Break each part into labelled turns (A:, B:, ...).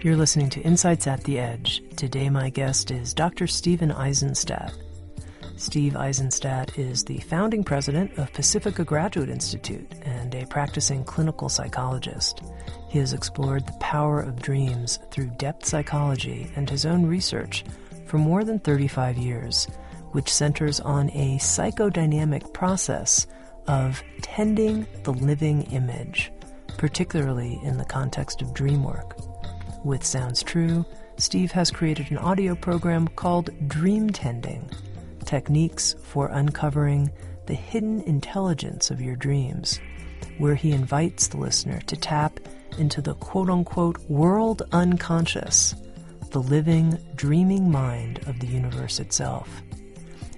A: You're listening to Insights at the Edge. Today, my guest is Dr. Stephen Aizenstat. Steve Aizenstat is the founding president of Pacifica Graduate Institute and a practicing clinical psychologist. He has explored the power of dreams through depth psychology and his own research for more than 35 years, which centers on a psychodynamic process of tending the living image, particularly in the context of dream work. With Sounds True, Steve has created an audio program called Dream Tending Techniques for Uncovering the Hidden Intelligence of Your Dreams, where he invites the listener to tap into the quote unquote world unconscious, the living, dreaming mind of the universe itself.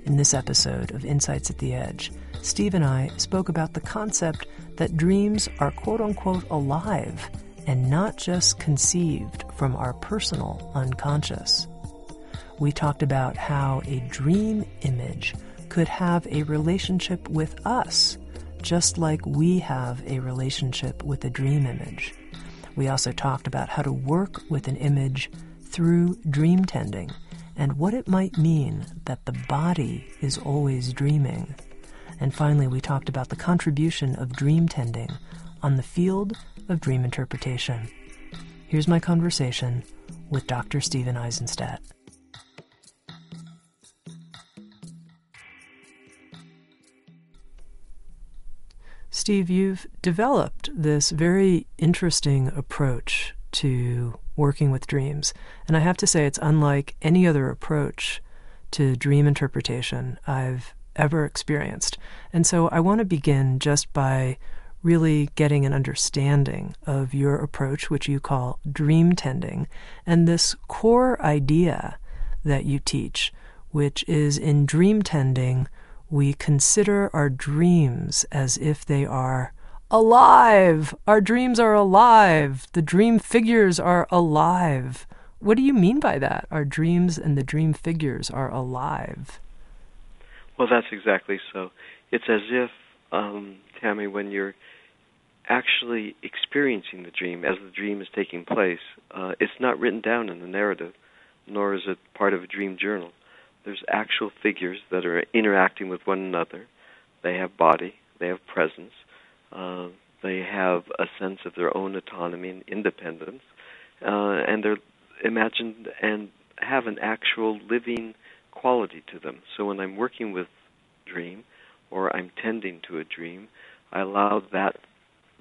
A: In this episode of Insights at the Edge, Steve and I spoke about the concept that dreams are quote unquote alive and not just conceived from our personal unconscious. We talked about how a dream image could have a relationship with us, just like we have a relationship with a dream image. We also talked about how to work with an image through dream tending and what it might mean that the body is always dreaming. And finally, we talked about the contribution of dream tending on the field of dream interpretation. Here's my conversation with Dr. Stephen Aizenstat. Steve, you've developed this very interesting approach to working with dreams. And I have to say, it's unlike any other approach to dream interpretation I've ever experienced. And so I want to begin just by really getting an understanding of your approach, which you call dream tending, and this core idea that you teach, which is in dream tending, we consider our dreams as if they are alive. Our dreams are alive. The dream figures are alive. What do you mean by that? Our dreams and the dream figures are alive.
B: Well, that's exactly so. It's as if, um, Tami, when you're actually experiencing the dream as the dream is taking place. Uh, it's not written down in the narrative, nor is it part of a dream journal. There's actual figures that are interacting with one another. They have body, they have presence, uh, they have a sense of their own autonomy and independence, uh, and they're imagined and have an actual living quality to them. So when I'm working with dream or I'm tending to a dream, I allow that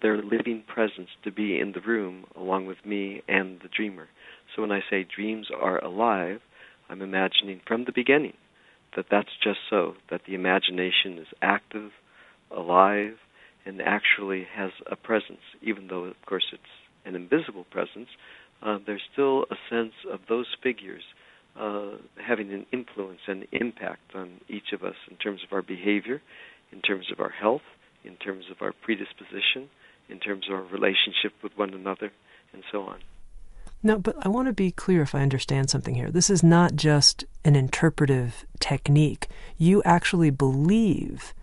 B: their living presence to be in the room along with me and the dreamer. So when I say dreams are alive, I'm imagining from the beginning that that's just so, that the imagination is active, alive, and actually has a presence, even though, of course, it's an invisible presence. Uh, there's still a sense of those figures uh, having an influence and impact on each of us in terms of our behavior, in terms of our health, in terms of our predisposition, in terms of our relationship with one another, and so on.
A: No, but I want to be clear if I understand something here. This is not just an interpretive technique. You actually believe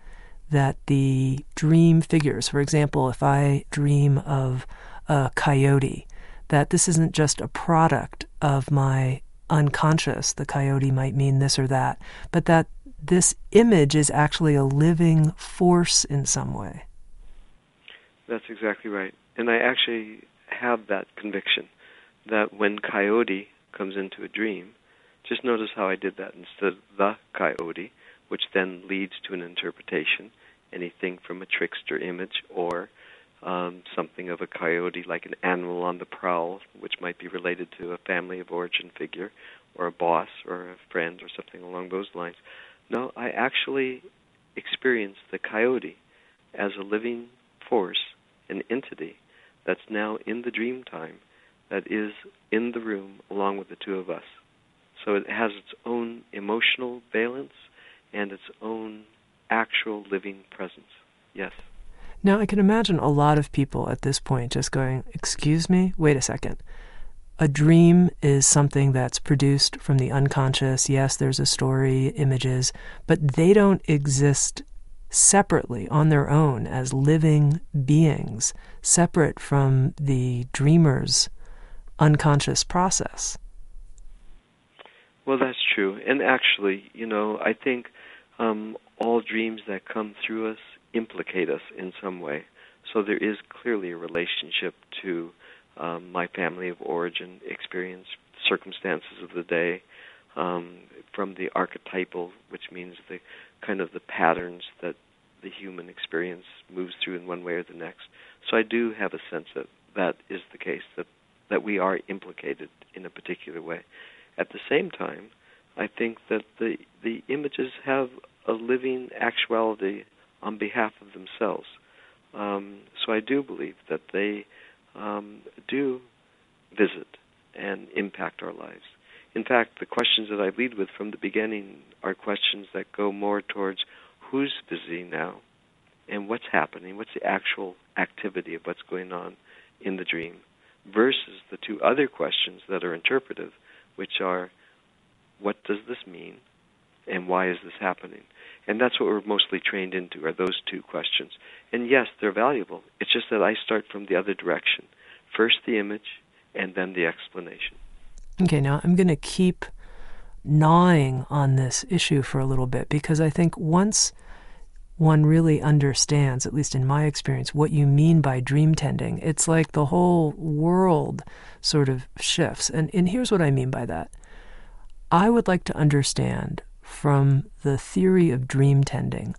A: that the dream figures, for example, if I dream of a coyote, that this isn't just a product of my unconscious, the coyote might mean this or that, but that this image is actually a living force in some way.
B: That's exactly right. And I actually have that conviction that when coyote comes into a dream, just notice how I did that instead of the coyote, which then leads to an interpretation, anything from a trickster image or um, something of a coyote like an animal on the prowl, which might be related to a family of origin figure or a boss or a friend or something along those lines. No, I actually experienced the coyote as a living force, an entity that's now in the dream time, that is in the room along with the two of us. So it has its own emotional valence and its own actual living presence. Yes.
A: Now, I can imagine a lot of people at this point just going, Excuse me, wait a second. A dream is something that's produced from the unconscious. Yes, there's a story, images, but they don't exist separately on their own as living beings, separate from the dreamer's unconscious process.
B: Well, that's true. And actually, you know, I think um, all dreams that come through us implicate us in some way. So there is clearly a relationship to um, my family of origin experience, circumstances of the day, um, from the archetypal, which means the kind of the patterns that the human experience moves through in one way or the next. So I do have a sense that that is the case, that, that we are implicated in a particular way. At the same time, I think that the, the images have a living actuality on behalf of themselves. Um, so I do believe that they um, do visit and impact our lives. In fact, the questions that I lead with from the beginning are questions that go more towards who's busy now and what's happening, what's the actual activity of what's going on in the dream, versus the two other questions that are interpretive, which are what does this mean and why is this happening? And that's what we're mostly trained into are those two questions. And yes, they're valuable. It's just that I start from the other direction. First the image and then the explanation.
A: Okay, now I'm going to keep gnawing on this issue for a little bit because I think once one really understands, at least in my experience, what you mean by dream tending, it's like the whole world sort of shifts. And, and here's what I mean by that I would like to understand from the theory of dream tending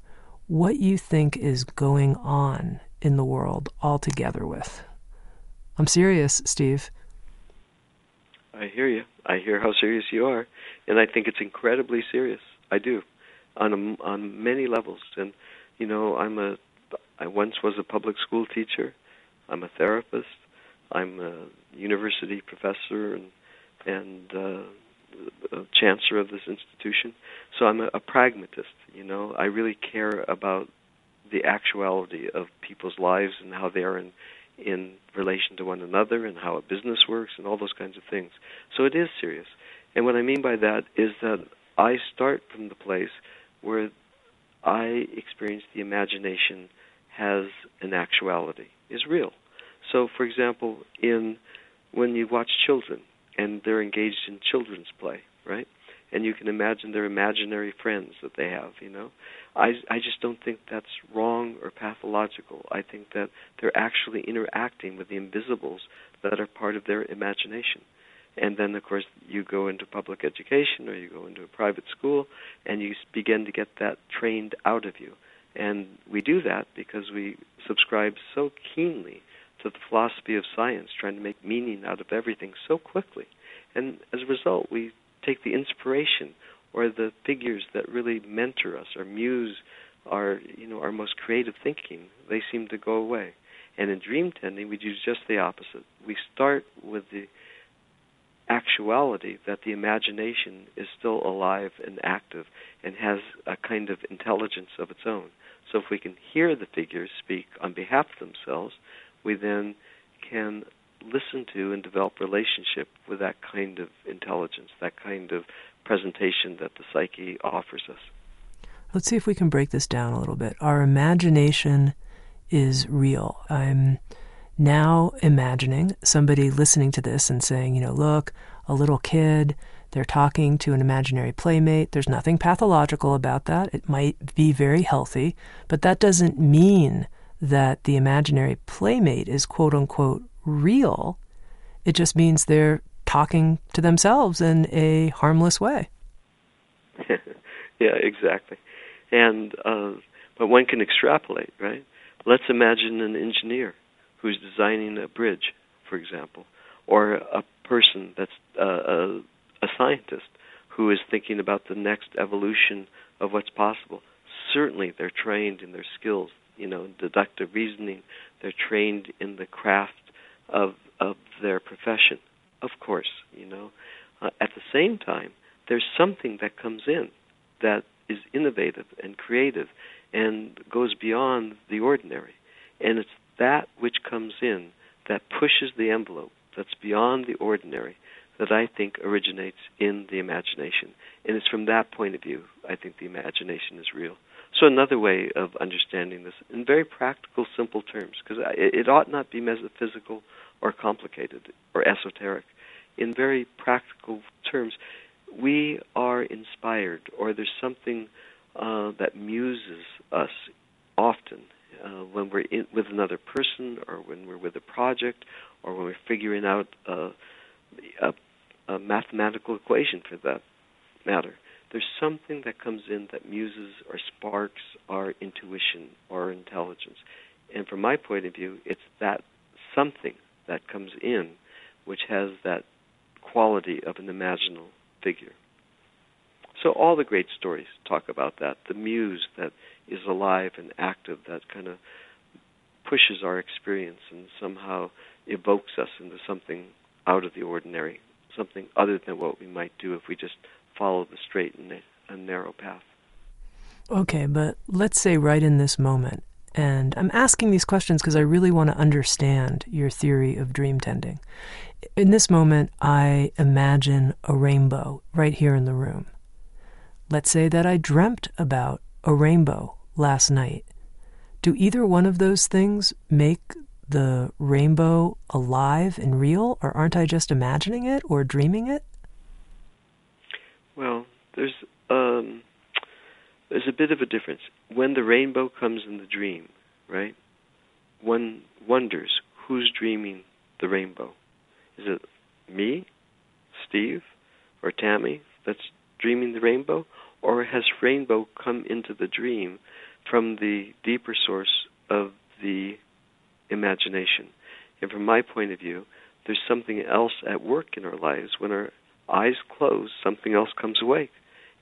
A: what you think is going on in the world altogether with. I'm serious, Steve.
B: I hear you. I hear how serious you are, and I think it's incredibly serious. I do, on a, on many levels. And you know, I'm a I once was a public school teacher. I'm a therapist. I'm a university professor and and uh, chancellor of this institution. So I'm a, a pragmatist. You know, I really care about the actuality of people's lives and how they are in in relation to one another and how a business works and all those kinds of things. So it is serious. And what I mean by that is that I start from the place where I experience the imagination has an actuality, is real. So, for example, in when you watch children and they're engaged in children's play, right? And you can imagine their imaginary friends that they have, you know. I I just don't think that's wrong or pathological. I think that they're actually interacting with the invisibles that are part of their imagination. And then, of course, you go into public education or you go into a private school and you begin to get that trained out of you. And we do that because we subscribe so keenly to the philosophy of science, trying to make meaning out of everything so quickly. And as a result, we take the inspiration or the figures that really mentor us or muse our you know our most creative thinking they seem to go away. And in dream tending we do just the opposite. We start with the actuality that the imagination is still alive and active and has a kind of intelligence of its own. So if we can hear the figures speak on behalf of themselves we then can listen to and develop relationship with that kind of intelligence that kind of presentation that the psyche offers us.
A: Let's see if we can break this down a little bit. Our imagination is real. I'm now imagining somebody listening to this and saying, you know, look, a little kid, they're talking to an imaginary playmate. There's nothing pathological about that. It might be very healthy, but that doesn't mean that the imaginary playmate is quote unquote real It just means they're talking to themselves in a harmless way.
B: yeah, exactly. And uh, but one can extrapolate, right? Let's imagine an engineer who's designing a bridge, for example, or a person that's uh, a, a scientist who is thinking about the next evolution of what's possible. Certainly, they're trained in their skills, you know, deductive reasoning. They're trained in the craft of of their profession. Of course, you know. Uh, at the same time, there's something that comes in that is innovative and creative and goes beyond the ordinary. And it's that which comes in that pushes the envelope, that's beyond the ordinary, that I think originates in the imagination. And it's from that point of view I think the imagination is real. So another way of understanding this in very practical, simple terms, because it ought not be metaphysical or complicated or esoteric. In very practical terms, we are inspired, or there's something uh, that muses us often uh, when we're in, with another person, or when we're with a project, or when we're figuring out uh, a, a mathematical equation for that matter. There's something that comes in that muses or sparks our intuition or intelligence. And from my point of view, it's that something that comes in which has that quality of an imaginal figure. So all the great stories talk about that the muse that is alive and active, that kind of pushes our experience and somehow evokes us into something out of the ordinary, something other than what we might do if we just follow the straight and narrow path.
A: Okay, but let's say right in this moment, and I'm asking these questions because I really want to understand your theory of dream tending. In this moment, I imagine a rainbow right here in the room. Let's say that I dreamt about a rainbow last night. Do either one of those things make the rainbow alive and real, or aren't I just imagining it or dreaming it?
B: Well, there's um, there's a bit of a difference. When the rainbow comes in the dream, right? One wonders who's dreaming the rainbow. Is it me, Steve, or Tami that's dreaming the rainbow? Or has rainbow come into the dream from the deeper source of the imagination? And from my point of view, there's something else at work in our lives. When our eyes close, something else comes awake.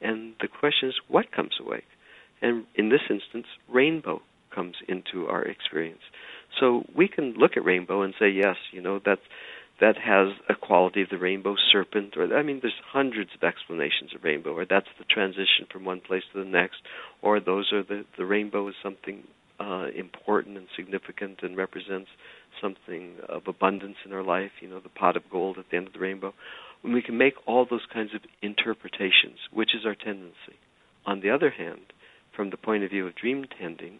B: And the question is, what comes awake? And in this instance, rainbow comes into our experience. So we can look at rainbow and say, yes, you know, that that has a quality of the rainbow serpent, or I mean, there's hundreds of explanations of rainbow, or that's the transition from one place to the next, or those are the the rainbow is something uh, important and significant and represents something of abundance in our life. You know, the pot of gold at the end of the rainbow. When we can make all those kinds of interpretations, which is our tendency. On the other hand, from the point of view of dream tending,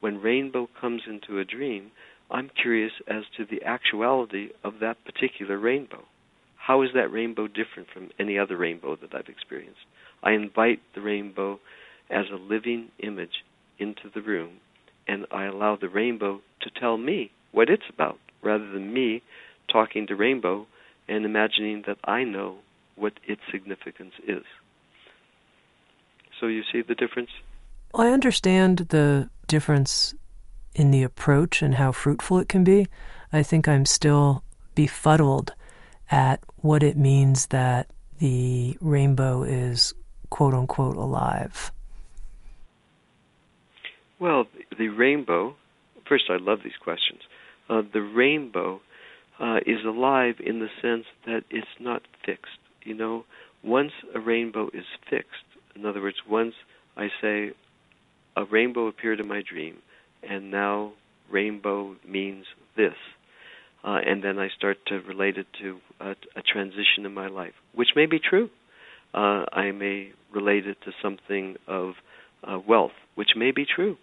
B: when rainbow comes into a dream, I'm curious as to the actuality of that particular rainbow. How is that rainbow different from any other rainbow that I've experienced? I invite the rainbow as a living image into the room, and I allow the rainbow to tell me what it's about, rather than me talking to rainbow and imagining that I know what its significance is. So you see the difference?
A: I understand the difference in the approach and how fruitful it can be. I think I'm still befuddled at what it means that the rainbow is quote unquote alive.
B: Well, the rainbow, first, I love these questions. Uh, the rainbow uh, is alive in the sense that it's not fixed. You know, once a rainbow is fixed, in other words, once I say, a rainbow appeared in my dream, and now rainbow means this. Uh, and then I start to relate it to a, a, transition in my life, which may be true. Uh, I may relate it to something of uh, wealth, which may be true.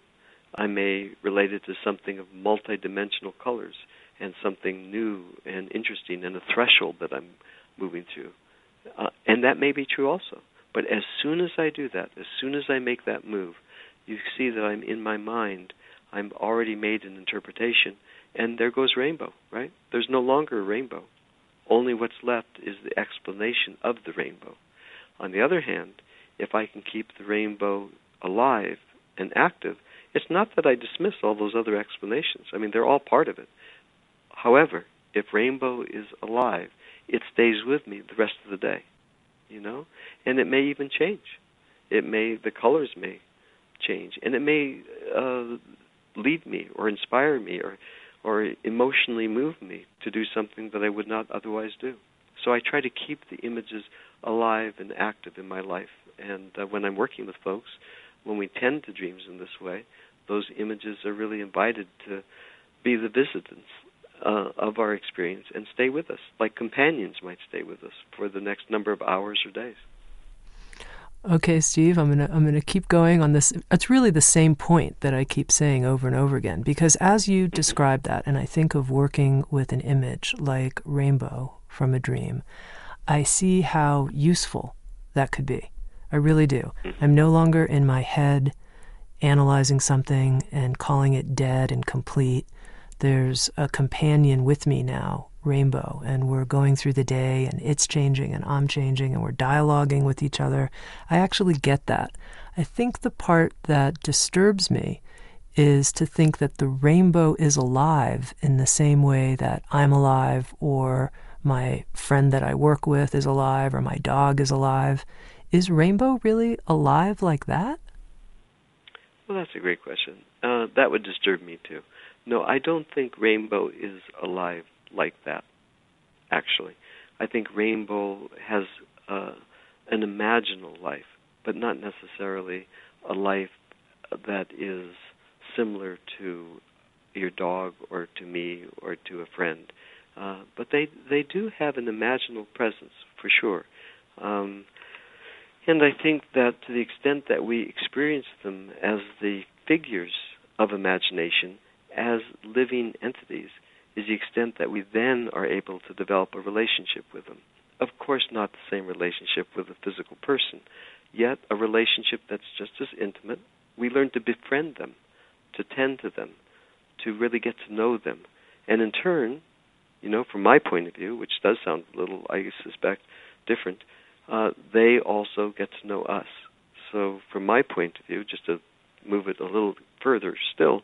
B: I may relate it to something of multidimensional colors and something new and interesting and a threshold that I'm moving through. Uh, and that may be true also. But as soon as I do that, as soon as I make that move, you see that I'm in my mind. I'm already made an interpretation, and there goes rainbow. Right? There's no longer a rainbow. only what's left is the explanation of the rainbow. On the other hand, if I can keep the rainbow alive and active, it's not that I dismiss all those other explanations. I mean, they're all part of it. However, if rainbow is alive, it stays with me the rest of the day, you know, and it may even change. It may the colors may change, and it may uh, lead me or inspire me or or emotionally move me to do something that I would not otherwise do. So I try to keep the images alive and active in my life. And uh, when I'm working with folks, when we tend to dreams in this way, those images are really invited to be the visitants uh, of our experience and stay with us, like companions might stay with us for the next number of hours or days.
A: Okay, Steve, I'm gonna I'm gonna keep going on this. It's really the same point that I keep saying over and over again because as you mm-hmm. describe that, and I think of working with an image like rainbow from a dream, I see how useful that could be. I really do. Mm-hmm. I'm no longer in my head analyzing something and calling it dead and complete. There's a companion with me now rainbow and we're going through the day and it's changing and I'm changing and we're dialoguing with each other. I actually get that. I think the part that disturbs me is to think that the rainbow is alive in the same way that I'm alive or my friend that I work with is alive or my dog is alive. Is rainbow really alive like that?
B: Well, that's a great question. Uh, that would disturb me too. No, I don't think rainbow is alive like that, actually. I think Rainbow has uh, an imaginal life, but not necessarily a life that is similar to your dog or to me or to a friend. Uh, but they they do have an imaginal presence for sure. Um, and I think that to the extent that we experience them as the figures of imagination, as living entities, is the extent that we then are able to develop a relationship with them. Of course, not the same relationship with a physical person, yet a relationship that's just as intimate. We learn to befriend them, to tend to them, to really get to know them. And in turn, you know, from my point of view, which does sound a little, I suspect, different, uh, they also get to know us. So, from my point of view, just to move it a little further still,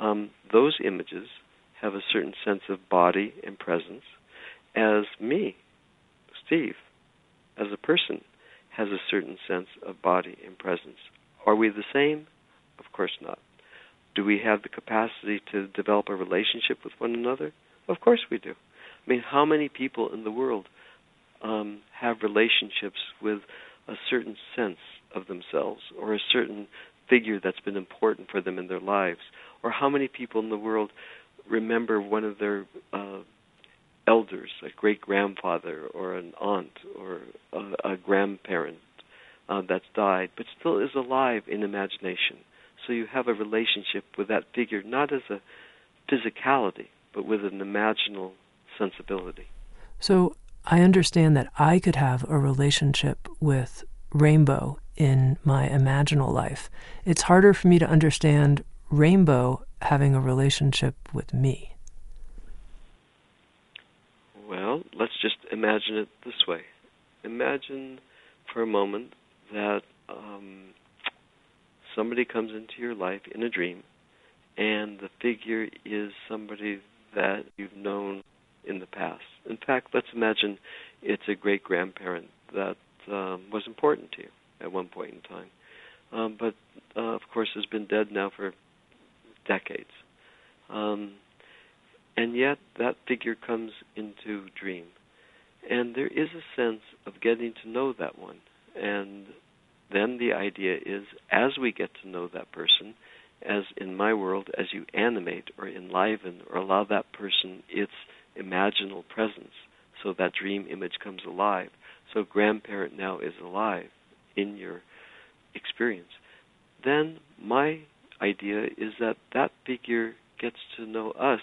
B: um, those images have a certain sense of body and presence, as me, Steve, as a person, has a certain sense of body and presence. Are we the same? Of course not. Do we have the capacity to develop a relationship with one another? Of course we do. I mean, how many people in the world um, have relationships with a certain sense of themselves or a certain figure that's been important for them in their lives? Or how many people in the world remember one of their uh, elders, a great grandfather or an aunt or a, a grandparent uh, that's died, but still is alive in imagination. So you have a relationship with that figure, not as a physicality, but with an imaginal sensibility.
A: So I understand that I could have a relationship with Rainbow in my imaginal life. It's harder for me to understand Rainbow having a relationship with me?
B: Well, let's just imagine it this way. Imagine for a moment that um, somebody comes into your life in a dream, and the figure is somebody that you've known in the past. In fact, let's imagine it's a great grandparent that um, was important to you at one point in time, um, but uh, of course has been dead now for decades. Um, and yet that figure comes into dream. And there is a sense of getting to know that one. And then the idea is as we get to know that person, as in my world, as you animate or enliven or allow that person its imaginal presence, so that dream image comes alive. So grandparent now is alive in your experience. Then my idea is that that figure gets to know us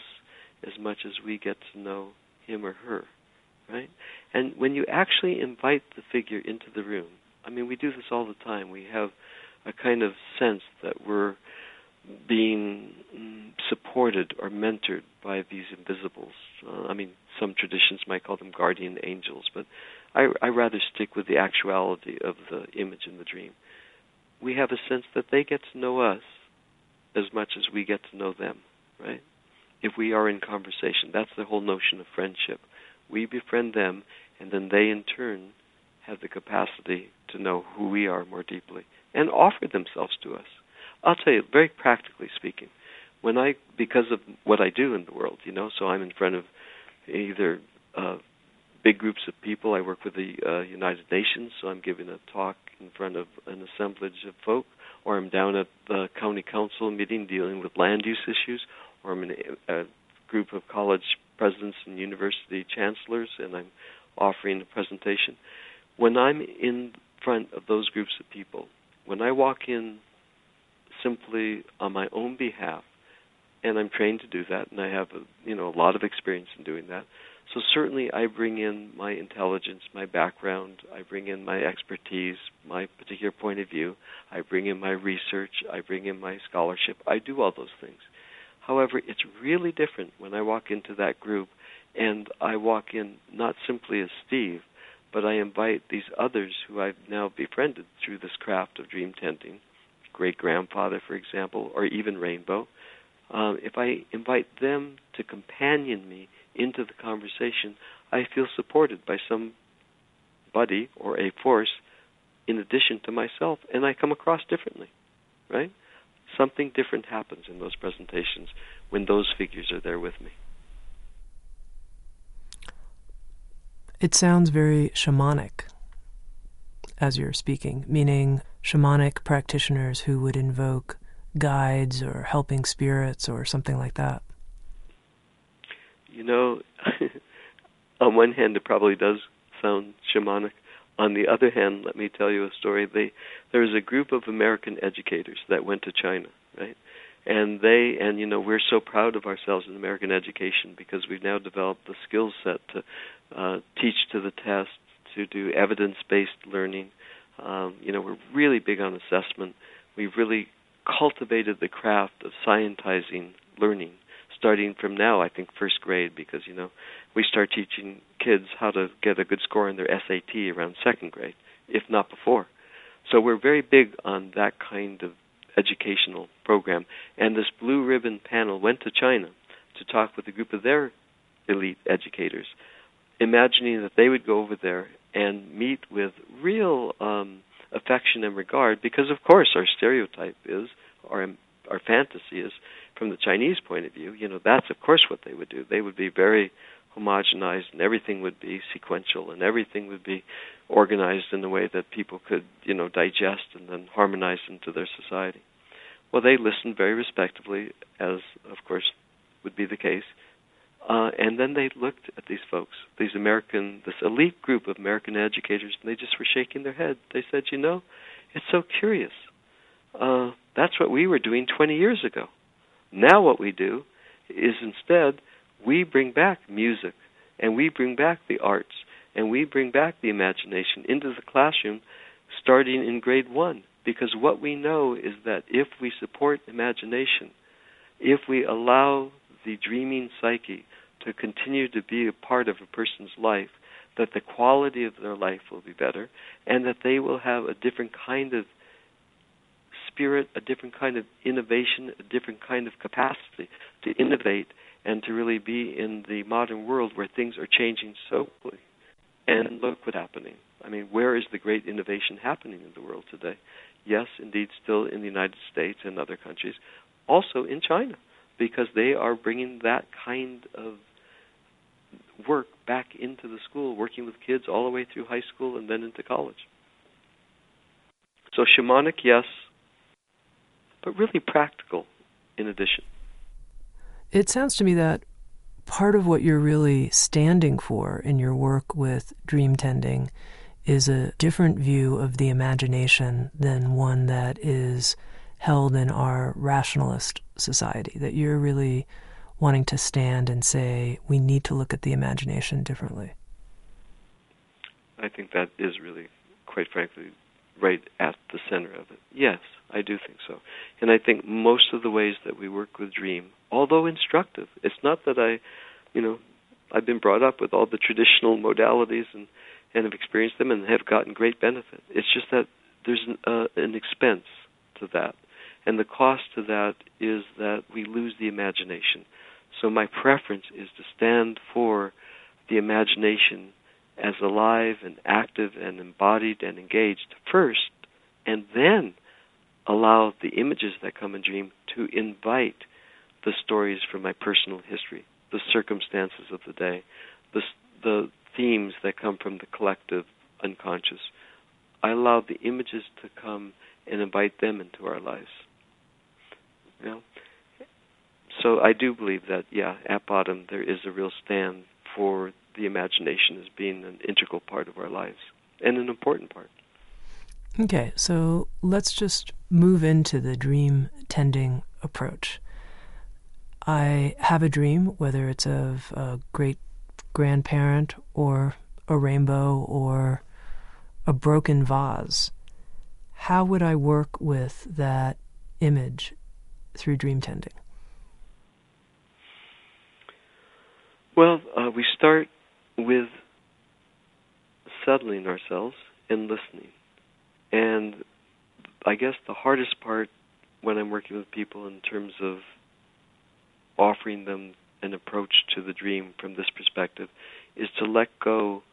B: as much as we get to know him or her, right? And when you actually invite the figure into the room, I mean, we do this all the time. We have a kind of sense that we're being mm, supported or mentored by these invisibles. Uh, I mean, some traditions might call them guardian angels, but I, I rather stick with the actuality of the image in the dream. We have a sense that they get to know us as much as we get to know them, right? If we are in conversation, that's the whole notion of friendship. We befriend them, and then they in turn have the capacity to know who we are more deeply and offer themselves to us. I'll tell you, very practically speaking, when I, because of what I do in the world, you know, so I'm in front of either uh, big groups of people. I work with the uh, United Nations, so I'm giving a talk in front of an assemblage of folk, or I'm down at the county council meeting dealing with land use issues, or I'm in a, a group of college presidents and university chancellors, and I'm offering a presentation. When I'm in front of those groups of people, when I walk in simply on my own behalf, and I'm trained to do that, and I have a, you know a lot of experience in doing that. So certainly, I bring in my intelligence, my background, I bring in my expertise, my particular point of view. I bring in my research, I bring in my scholarship. I do all those things. However, it's really different when I walk into that group, and I walk in not simply as Steve, but I invite these others who I've now befriended through this craft of dream tending, great grandfather, for example, or even Rainbow. Um, if I invite them to companion me into the conversation, I feel supported by somebody or a force in addition to myself, and I come across differently, right? Something different happens in those presentations when those figures are there with me.
A: It sounds very shamanic as you're speaking, meaning shamanic practitioners who would invoke guides or helping spirits or something like that.
B: You know, on one hand, it probably does sound shamanic. On the other hand, let me tell you a story. They, there was a group of American educators that went to China, right? and they and you know we're so proud of ourselves in American education because we've now developed the skill set to uh, teach to the test, to do evidence-based learning. Um, you know we're really big on assessment. We've really cultivated the craft of scientizing learning, starting from now. I think first grade because you know we start teaching kids how to get a good score in their SAT around second grade, if not before. So we're very big on that kind of educational program. And this blue ribbon panel went to China to talk with a group of their elite educators, imagining that they would go over there and meet with real um, affection and regard, because of course our stereotype is, our our fantasy is, from the Chinese point of view, you know, that's of course what they would do. They would be very homogenized and everything would be sequential and everything would be organized in a way that people could, you know, digest and then harmonize into their society. Well, they listened very respectfully, as of course would be the case, uh, and then they looked at these folks, these American, this elite group of American educators, and they just were shaking their head. They said, "You know, it's so curious. Uh, that's what we were doing 20 years ago. Now, what we do is instead we bring back music, and we bring back the arts, and we bring back the imagination into the classroom starting in grade one. Because what we know is that if we support imagination, if we allow the dreaming psyche to continue to be a part of a person's life, that the quality of their life will be better, and that they will have a different kind of spirit, a different kind of innovation, a different kind of capacity to innovate and to really be in the modern world where things are changing so quickly. And look what's happening. I mean, where is the great innovation happening in the world today? Yes, indeed, still in the United States and other countries, also in China, because they are bringing that kind of work back into the school, working with kids all the way through high school and then into college. So, shamanic, yes, but really practical in addition.
A: It sounds to me that part of what you're really standing for in your work with dream tending is a different view of the imagination than one that is held in our rationalist society, that you're really wanting to stand and say, we need to look at the imagination differently.
B: I think that is really, quite frankly, right at the center of it. Yes, I do think so. And I think most of the ways that we work with dream, although instructive, it's not that I, you know, I've been brought up with all the traditional modalities and and have experienced them and have gotten great benefit. It's just that there's an, uh, an expense to that, and the cost to that is that we lose the imagination. So my preference is to stand for the imagination as alive and active and embodied and engaged first, and then allow the images that come in dream to invite the stories from my personal history, the circumstances of the day, the the themes that come from the collective unconscious. I allow the images to come and invite them into our lives. You know? So I do believe that, yeah, at bottom there is a real stand for the imagination as being an integral part of our lives and an important part.
A: Okay, so let's just move into the dream tending approach. I have a dream, whether it's of a great grandparent or a rainbow or a broken vase. How would I work with that image through dream tending?
B: Well, uh, we start with settling ourselves and listening. And I guess the hardest part when I'm working with people in terms of offering them an approach to the dream from this perspective is to let go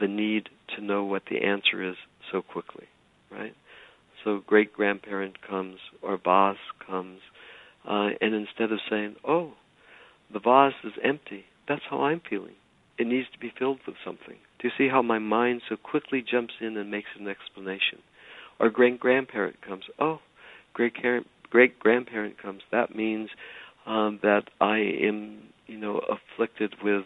B: the need to know what the answer is so quickly, right? So great grandparent comes or boss comes, uh, and instead of saying, "Oh, the vase is empty," that's how I'm feeling. It needs to be filled with something. Do you see how my mind so quickly jumps in and makes an explanation? Or great grandparent comes, "Oh, great great grandparent comes." That means um, that I am, you know, afflicted with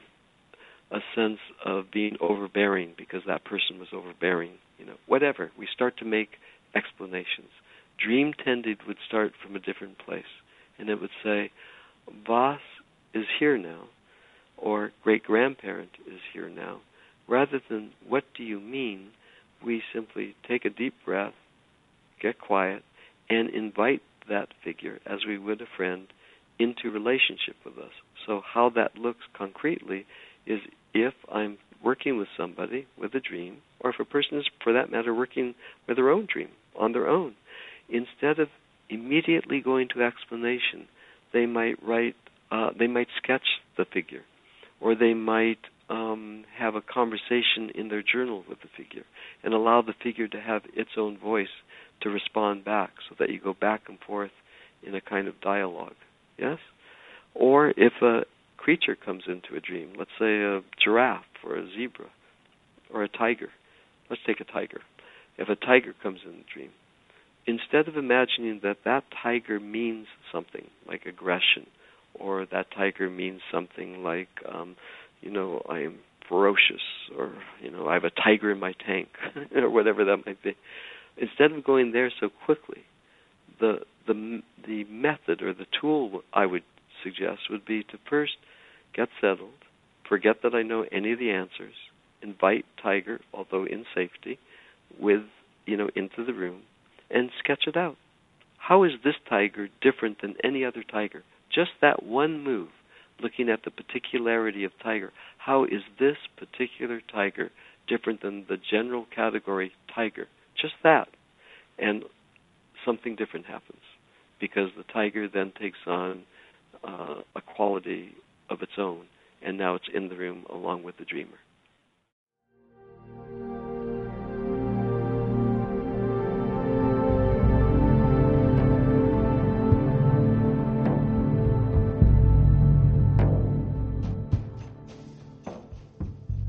B: a sense of being overbearing because that person was overbearing, you know, whatever. We start to make explanations. Dream tended would start from a different place, and it would say, Vas is here now, or great grandparent is here now. Rather than, what do you mean? We simply take a deep breath, get quiet, and invite that figure as we would a friend into relationship with us. So, how that looks concretely is if I'm working with somebody with a dream, or if a person is, for that matter, working with their own dream on their own, instead of immediately going to explanation, they might write, uh, they might sketch the figure, or they might um, have a conversation in their journal with the figure, and allow the figure to have its own voice to respond back, so that you go back and forth in a kind of dialogue. Yes? Or if a creature comes into a dream, let's say a giraffe or a zebra or a tiger. Let's take a tiger. If a tiger comes in the dream, instead of imagining that that tiger means something like aggression, or that tiger means something like, um, you know, I am ferocious, or you know, I have a tiger in my tank, or whatever that might be. Instead of going there so quickly, the the the method or the tool I would suggest would be to first get settled, forget that I know any of the answers, invite Tiger, although in safety, with you know into the room, and sketch it out. How is this tiger different than any other tiger? Just that one move, looking at the particularity of tiger. How is this particular tiger different than the general category tiger? Just that. And something different happens because the tiger then takes on uh, a quality of its own, and now it's in the room along with the dreamer.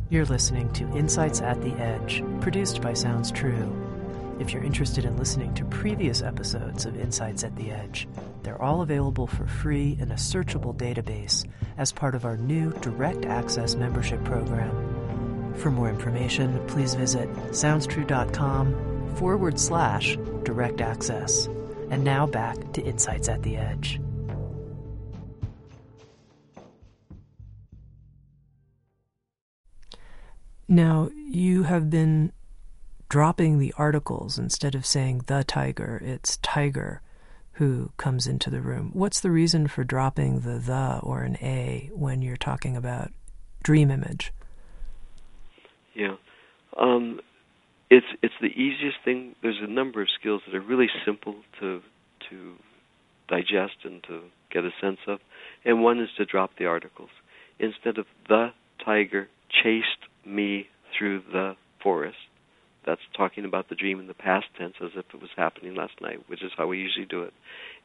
A: You're listening to Insights at the Edge, produced by Sounds True. If you're interested in listening to previous episodes of Insights at the Edge, they're all available for free in a searchable database as part of our new Direct Access membership program. For more information, please visit soundstrue.com forward slash direct access. And now back to Insights at the Edge. Now, you have been dropping the articles instead of saying the tiger, it's tiger who comes into the room. What's the reason for dropping the the or an a when you're talking about dream image?
B: Yeah. Um, it's it's the easiest thing. There's a number of skills that are really simple to to digest and to get a sense of, and one is to drop the articles. Instead of the tiger chased me through the forest, that's talking about the dream in the past tense as if it was happening last night, which is how we usually do it.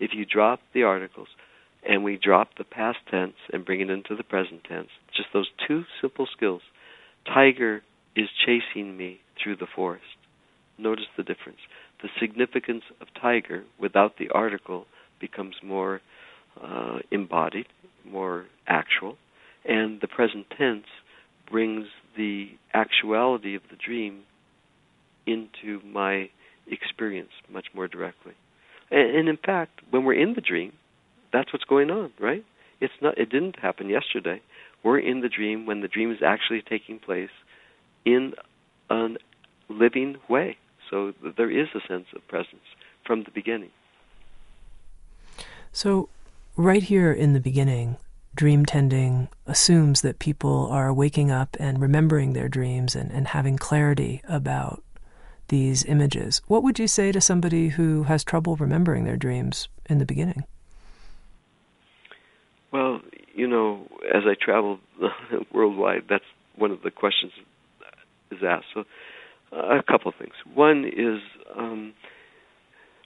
B: If you drop the articles and we drop the past tense and bring it into the present tense, just those two simple skills. Tiger is chasing me through the forest. Notice the difference. The significance of tiger without the article becomes more uh, embodied, more actual, and the present tense brings the actuality of the dream into my experience much more directly. And, and in fact, when we're in the dream, that's what's going on, right? It's not. It didn't happen yesterday. We're in the dream when the dream is actually taking place in a living way. So there is a sense of presence from the beginning.
A: So, right here in the beginning, dream tending assumes that people are waking up and remembering their dreams and, and having clarity about these images. What would you say to somebody who has trouble remembering their dreams in the beginning?
B: Well, you know, as I travel worldwide, that's one of the questions is asked. So, uh, a couple of things. One is um,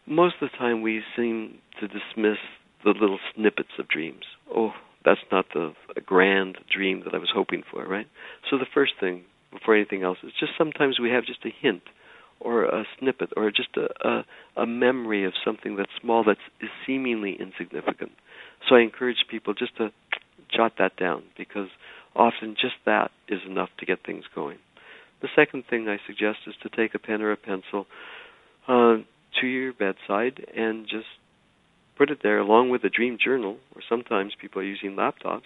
B: most of the time we seem to dismiss the little snippets of dreams. Oh, that's not the grand dream that I was hoping for, right? So the first thing before anything else is just sometimes we have just a hint or a snippet or just a, a, a memory of something that's small that's seemingly insignificant. So I encourage people just to jot that down because often just that is enough to get things going. The second thing I suggest is to take a pen or a pencil uh, to your bedside and just put it there along with a dream journal, or sometimes people are using laptops,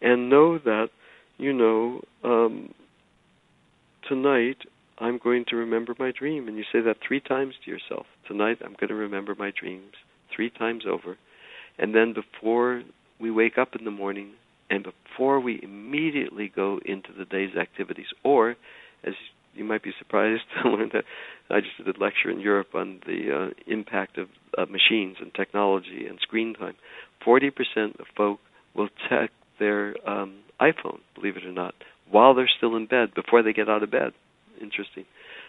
B: and know that, you know, um, tonight I'm going to remember my dream. And you say that three times to yourself. Tonight I'm going to remember my dreams three times over. And then before we wake up in the morning and before we immediately go into the day's activities, or as you might be surprised to learn that I just did a lecture in Europe on the uh, impact of uh, machines and technology and screen time. 40% of folk will check their um, iPhone, believe it or not, while they're still in bed before they get out of bed interesting.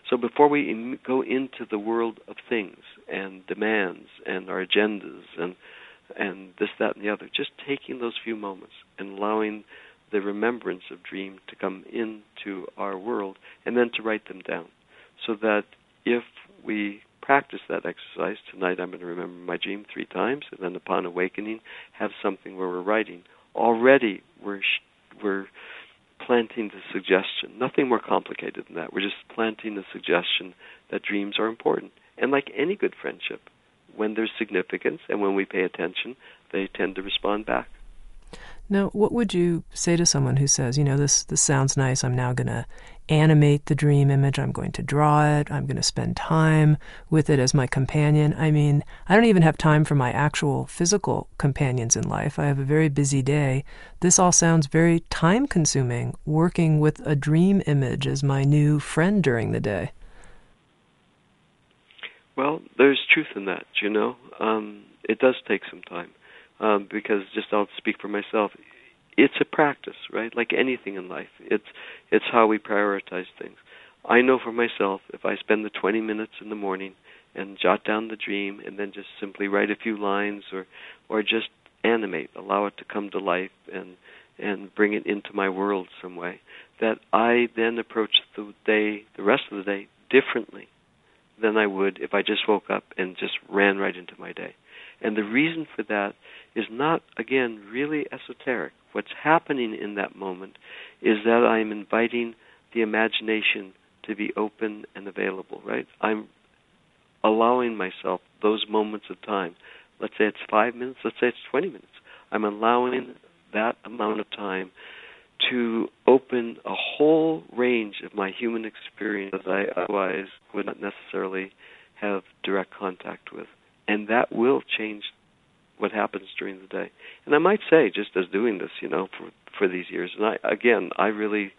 B: So before we Im- go into the world of things and demands and our agendas and and this, that, and the other, just taking those few moments and allowing the remembrance of dream to come into our world and then to write them down, so that if we practice that exercise tonight, I'm going to remember my dream three times, and then upon awakening, have something where we're writing. Already, we're we're planting the suggestion. Nothing more complicated than that. We're just planting the suggestion that dreams are important. And like any good friendship, when there's significance and when we pay attention, they tend to respond back.
A: Now, what would you say to someone who says, you know, this this sounds nice. I'm now going to animate the dream image. I'm going to draw it. I'm going to spend time with it as my companion. I mean, I don't even have time for my actual physical companions in life. I have a very busy day. This all sounds very time consuming, working with a dream image as my new friend during the day.
B: Well, there's truth in that, you know. Um, it does take some time um, because just I'll speak for myself. It's a practice, right? Like anything in life, it's it's how we prioritize things. I know for myself, if I spend the 20 minutes in the morning and jot down the dream, and then just simply write a few lines, or or just animate, allow it to come to life, and and bring it into my world some way, that I then approach the day, the rest of the day, differently than I would if I just woke up and just ran right into my day. And the reason for that is not, again, really esoteric. What's happening in that moment is that I'm inviting the imagination to be open and available, right? I'm allowing myself those moments of time. Let's say it's five minutes, let's say it's 20 minutes. I'm allowing that amount of time to open a whole range of my human experience that I otherwise would not necessarily have direct contact with and that will change what happens during the day. And I might say, just as doing this, you know, for for these years. And I again, I really,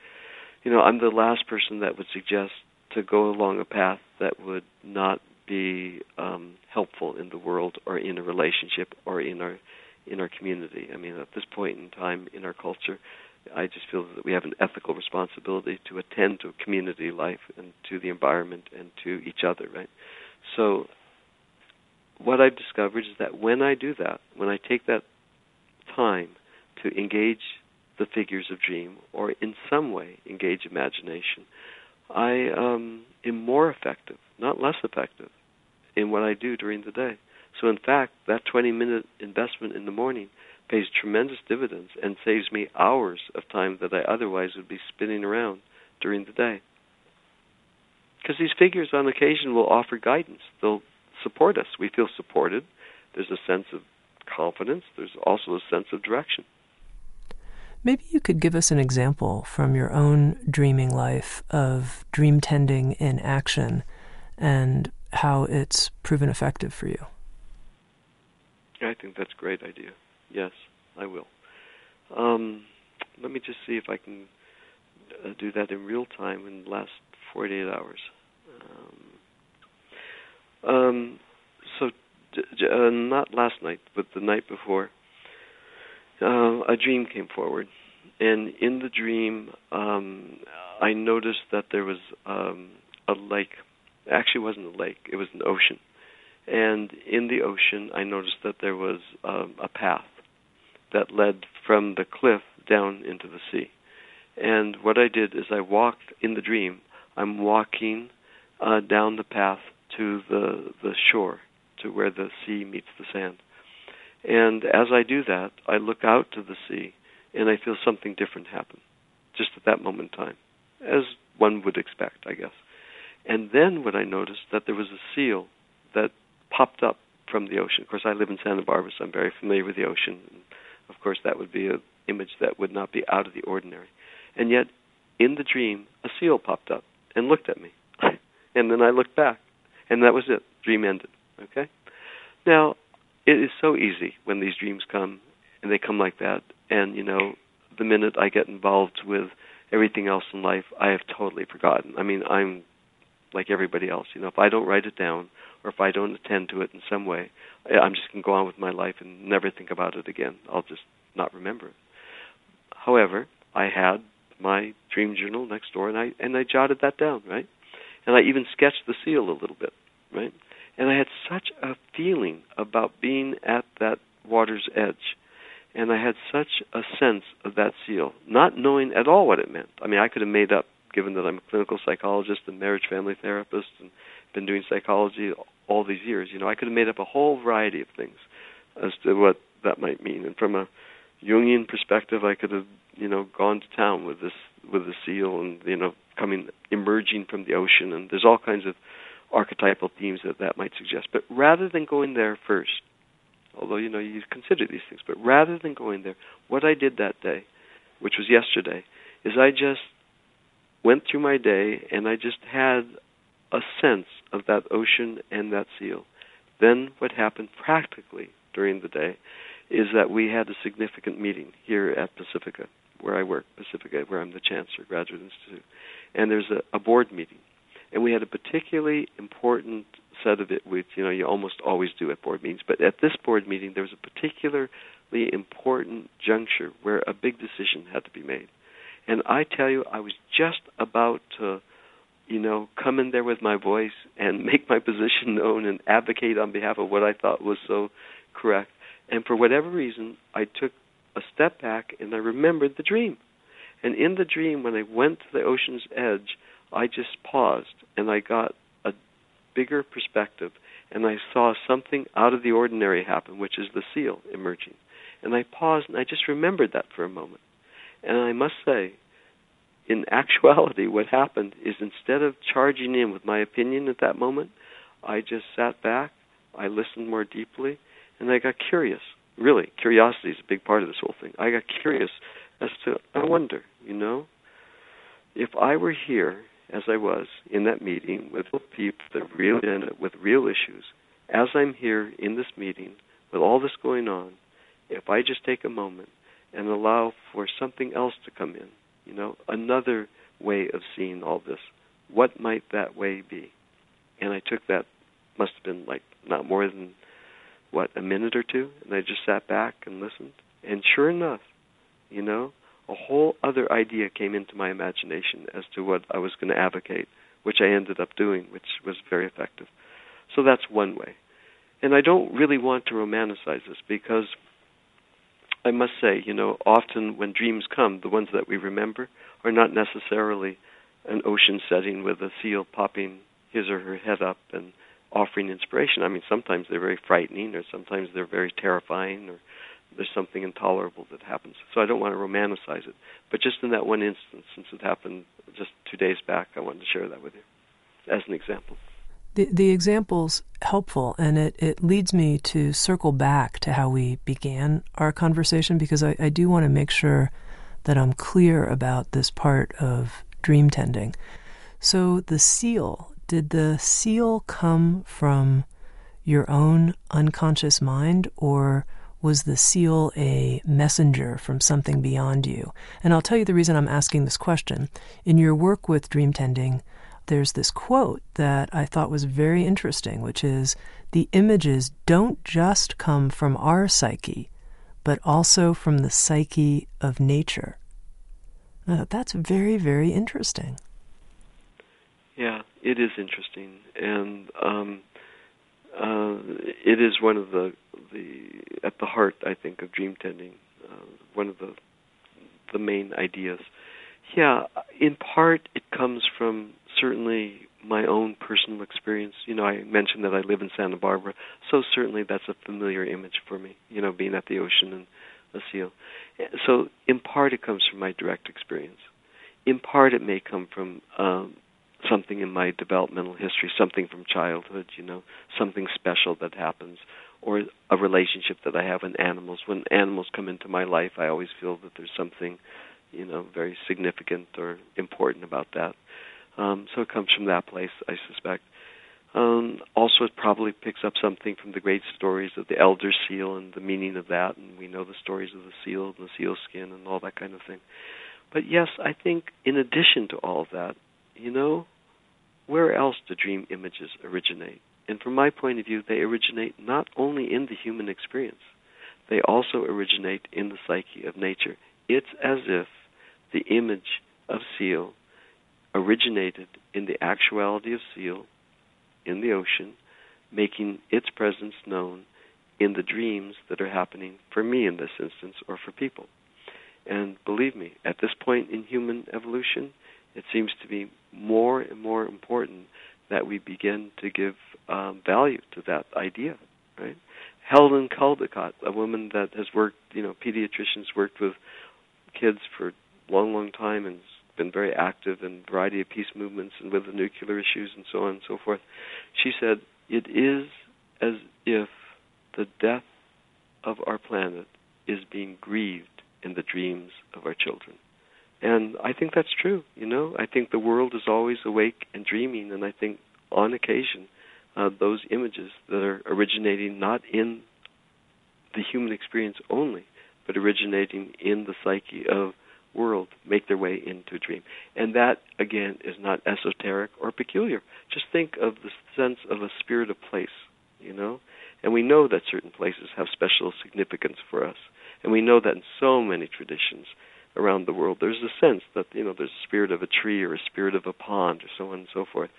B: you know, I'm the last person that would suggest to go along a path that would not be um, helpful in the world or in a relationship or in our in our community. I mean, at this point in time in our culture, I just feel that we have an ethical responsibility to attend to community life and to the environment and to each other, right? So, what I've discovered is that when I do that, when I take that time to engage the figures of dream or in some way engage imagination, I um, am more effective, not less effective, in what I do during the day. So, in fact, that 20 minute investment in the morning pays tremendous dividends and saves me hours of time that I otherwise would be spinning around during the day. Because these figures on occasion will offer guidance, they'll support us. We feel supported. There's a sense of confidence, there's also a sense of direction.
A: Maybe you could give us an example from your own dreaming life of dream tending in action and how it's proven effective for you.
B: I think that's a great idea. Yes, I will. Um, let me just see if I can uh, do that in real time in the last 48 hours. Um, so, uh, not last night, but the night before, uh, a dream came forward. And in the dream, um, I noticed that there was um, a lake. Actually, wasn't a lake, it was an ocean. And in the ocean, I noticed that there was um, a path that led from the cliff down into the sea. And what I did is I walked in the dream. I'm walking uh, down the path to the the shore, to where the sea meets the sand. And as I do that, I look out to the sea, and I feel something different happen, just at that moment in time, as one would expect, I guess. And then what I noticed that there was a seal that popped up from the ocean. Of course, I live in Santa Barbara, so I'm very familiar with the ocean. And of course, that would be an image that would not be out of the ordinary. And yet, in the dream, a seal popped up and looked at me. and then I looked back, and that was it. Dream ended. Okay? Now, it is so easy when these dreams come, and they come like that. And, you know, the minute I get involved with everything else in life, I have totally forgotten. I mean, I'm like everybody else. You know, if I don't write it down or if I don't attend to it in some way, I'm just going to go on with my life and never think about it again. I'll just not remember it. However, I had my dream journal next door, and I and I jotted that down, right? And I even sketched the seal a little bit, right? And I had such a feeling about being at that water's edge, and I had such a sense of that seal, not knowing at all what it meant. I mean, I could have made up, given that I'm a clinical psychologist and marriage family therapist and been doing psychology all these years. You know, I could have made up a whole variety of things as to what that might mean. And from a Jungian perspective, I could have, you know, gone to town with this with the seal and you know coming emerging from the ocean. And there's all kinds of archetypal themes that that might suggest. But rather than going there first, although you know you consider these things, but rather than going there, what I did that day, which was yesterday, is I just went through my day and I just had a sense of that ocean and that seal. Then what happened practically during the day is that we had a significant meeting here at Pacifica, where I work, Pacifica, where I'm the chancellor, Graduate Institute. And there's a, a board meeting. And we had a particularly important set of it, which you know you almost always do at board meetings. But at this board meeting, there was a particularly important juncture where a big decision had to be made. And I tell you, I was just about to you know, come in there with my voice and make my position known and advocate on behalf of what I thought was so correct. And for whatever reason, I took a step back and I remembered the dream. And in the dream, when I went to the ocean's edge, I just paused and I got a bigger perspective and I saw something out of the ordinary happen, which is the seal emerging. And I paused and I just remembered that for a moment. And I must say, in actuality, what happened is instead of charging in with my opinion at that moment, I just sat back, I listened more deeply, and I got curious. Really, curiosity is a big part of this whole thing. I got curious as to, I wonder, you know, if I were here as I was in that meeting with people that really ended with real issues, as I'm here in this meeting with all this going on, if I just take a moment and allow for something else to come in, you know, another way of seeing all this. What might that way be? And I took that, must have been like not more than, what, a minute or two, and I just sat back and listened. And sure enough, you know, a whole other idea came into my imagination as to what I was going to advocate, which I ended up doing, which was very effective. So that's one way. And I don't really want to romanticize this because I must say, you know, often when dreams come, the ones that we remember are not necessarily an ocean setting with a seal popping his or her head up and offering inspiration. I mean, sometimes they're very frightening, or sometimes they're very terrifying, or there's something intolerable that happens. So I don't want to romanticize it. But just in that one instance, since it happened just two days back, I wanted to share that with you as an example.
A: The, the example's helpful, and it, it leads me to circle back to how we began our conversation because I, I do want to make sure that I'm clear about this part of dream tending. So, the seal, did the seal come from your own unconscious mind, or was the seal a messenger from something beyond you? And I'll tell you the reason I'm asking this question. In your work with dream tending, there's this quote that I thought was very interesting, which is the images don't just come from our psyche, but also from the psyche of nature. Thought that's very, very interesting.
B: Yeah, it is interesting, and um, uh, it is one of the the at the heart, I think, of dream tending. Uh, one of the the main ideas. Yeah, in part, it comes from certainly my own personal experience. You know, I mentioned that I live in Santa Barbara, so certainly that's a familiar image for me. You know, being at the ocean and a seal. So, in part, it comes from my direct experience. In part, it may come from um, something in my developmental history, something from childhood. You know, something special that happens, or a relationship that I have with animals. When animals come into my life, I always feel that there's something, you know, very significant or important about that. Um, so it comes from that place, I suspect. Um, also, it probably picks up something from the great stories of the elder seal and the meaning of that, and we know the stories of the seal and the seal skin and all that kind of thing. But yes, I think in addition to all of that, you know, where else do dream images originate? And from my point of view, they originate not only in the human experience, they also originate in the psyche of nature. It's as if the image of seal originated in the actuality of seal in the ocean, making its presence known in the dreams that are happening for me in this instance or for people. And believe me, at this point in human evolution, it seems to be more and more important that we begin to give um, value to that idea, right? Helen Caldicott, a woman that has worked, you know, pediatricians worked with kids for a long, long time and been very active in a variety of peace movements and with the nuclear issues and so on and so forth. She said, It is as if the death of our planet is being grieved in the dreams of our children. And I think that's true, you know. I think the world is always awake and dreaming, and I think on occasion, uh, those images that are originating not in the human experience only, but originating in the psyche of world make their way into a dream. And that, again, is not esoteric or peculiar. Just think of the sense of a spirit of place, you know? And we know that certain places have special significance for us. And we know that in so many traditions around the world, there's a sense that, you know, there's a spirit of a tree or a spirit of a pond or so on and so forth.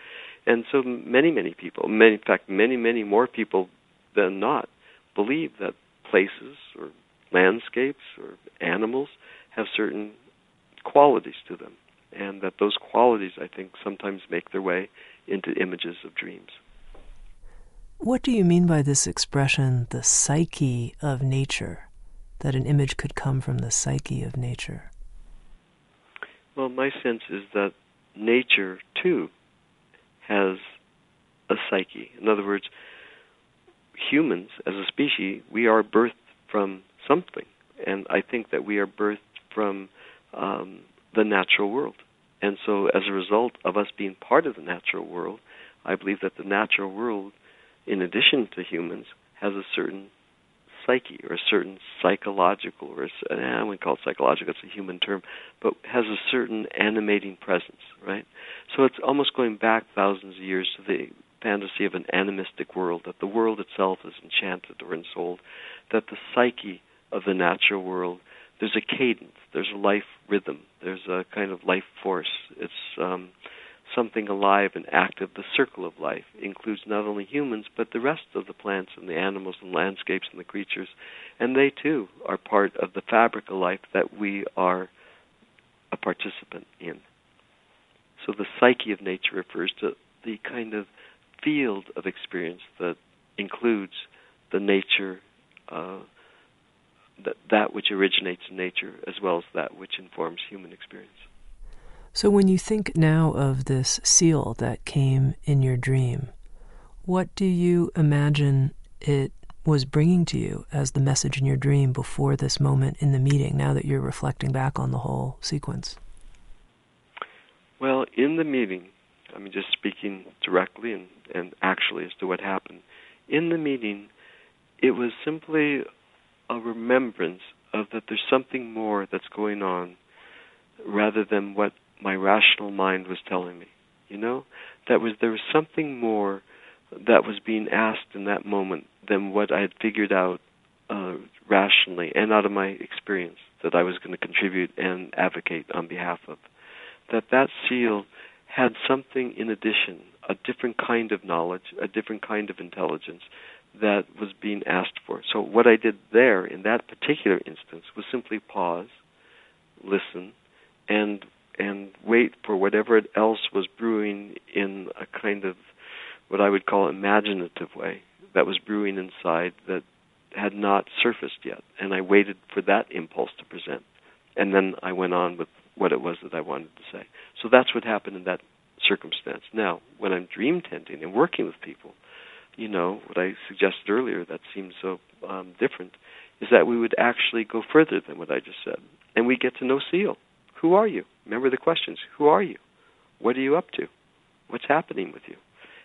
B: And so many, many people, many, in fact, many, many more people than not, believe that places or landscapes or animals have certain qualities to them, and that those qualities, I think, sometimes make their way into images of dreams.
A: What do you mean by this expression, the psyche of nature? That an image could come from the psyche of nature?
B: Well, my sense is that nature, too, has a psyche. In other words, humans, as a species, we are birthed from something. And I think that we are birthed from um, the natural world. And so, as a result of us being part of the natural world, I believe that the natural world, in addition to humans, has a certain psyche or a certain psychological, or I wouldn't call it psychological, it's a human term, but has a certain animating presence, right? So it's almost going back thousands of years to the fantasy of an animistic world, that the world itself is enchanted or ensouled, that the psyche of the natural world, there's a cadence, there's a life rhythm, there's a kind of life force. It's um, something alive and active. The circle of life includes not only humans, but the rest of the plants and the animals and landscapes and the creatures. And they too are part of the fabric of life that we are a participant in. So the psyche of nature refers to the kind of field of experience that includes the nature, uh, that, that which originates in nature, as well as that which informs human experience.
A: So, when you think now of this seal that came in your dream, what do you imagine it was bringing to you as the message in your dream before this moment in the meeting, now that you're reflecting back on the whole sequence?
B: Well, in the meeting, I mean, just speaking directly and, and actually as to what happened, in the meeting, it was simply a remembrance of that there's something more that's going on rather than what my rational mind was telling me. You know, that was there was something more that was being asked in that moment than what I had figured out uh, rationally and out of my experience that I was going to contribute and advocate on behalf of. That that seal had something in addition, a different kind of knowledge, a different kind of intelligence that was being asked for. So what I did there in that particular instance was simply pause, listen, and and wait for whatever else was brewing in a kind of what I would call imaginative way that was brewing inside that had not surfaced yet. And I waited for that impulse to present. And then I went on with what it was that I wanted to say. So that's what happened in that circumstance. Now, when I'm dream tending and working with people, you know, what I suggested earlier that seems so um, different is that we would actually go further than what I just said. And we get to know Seal. Who are you? Remember the questions. Who are you? What are you up to? What's happening with you?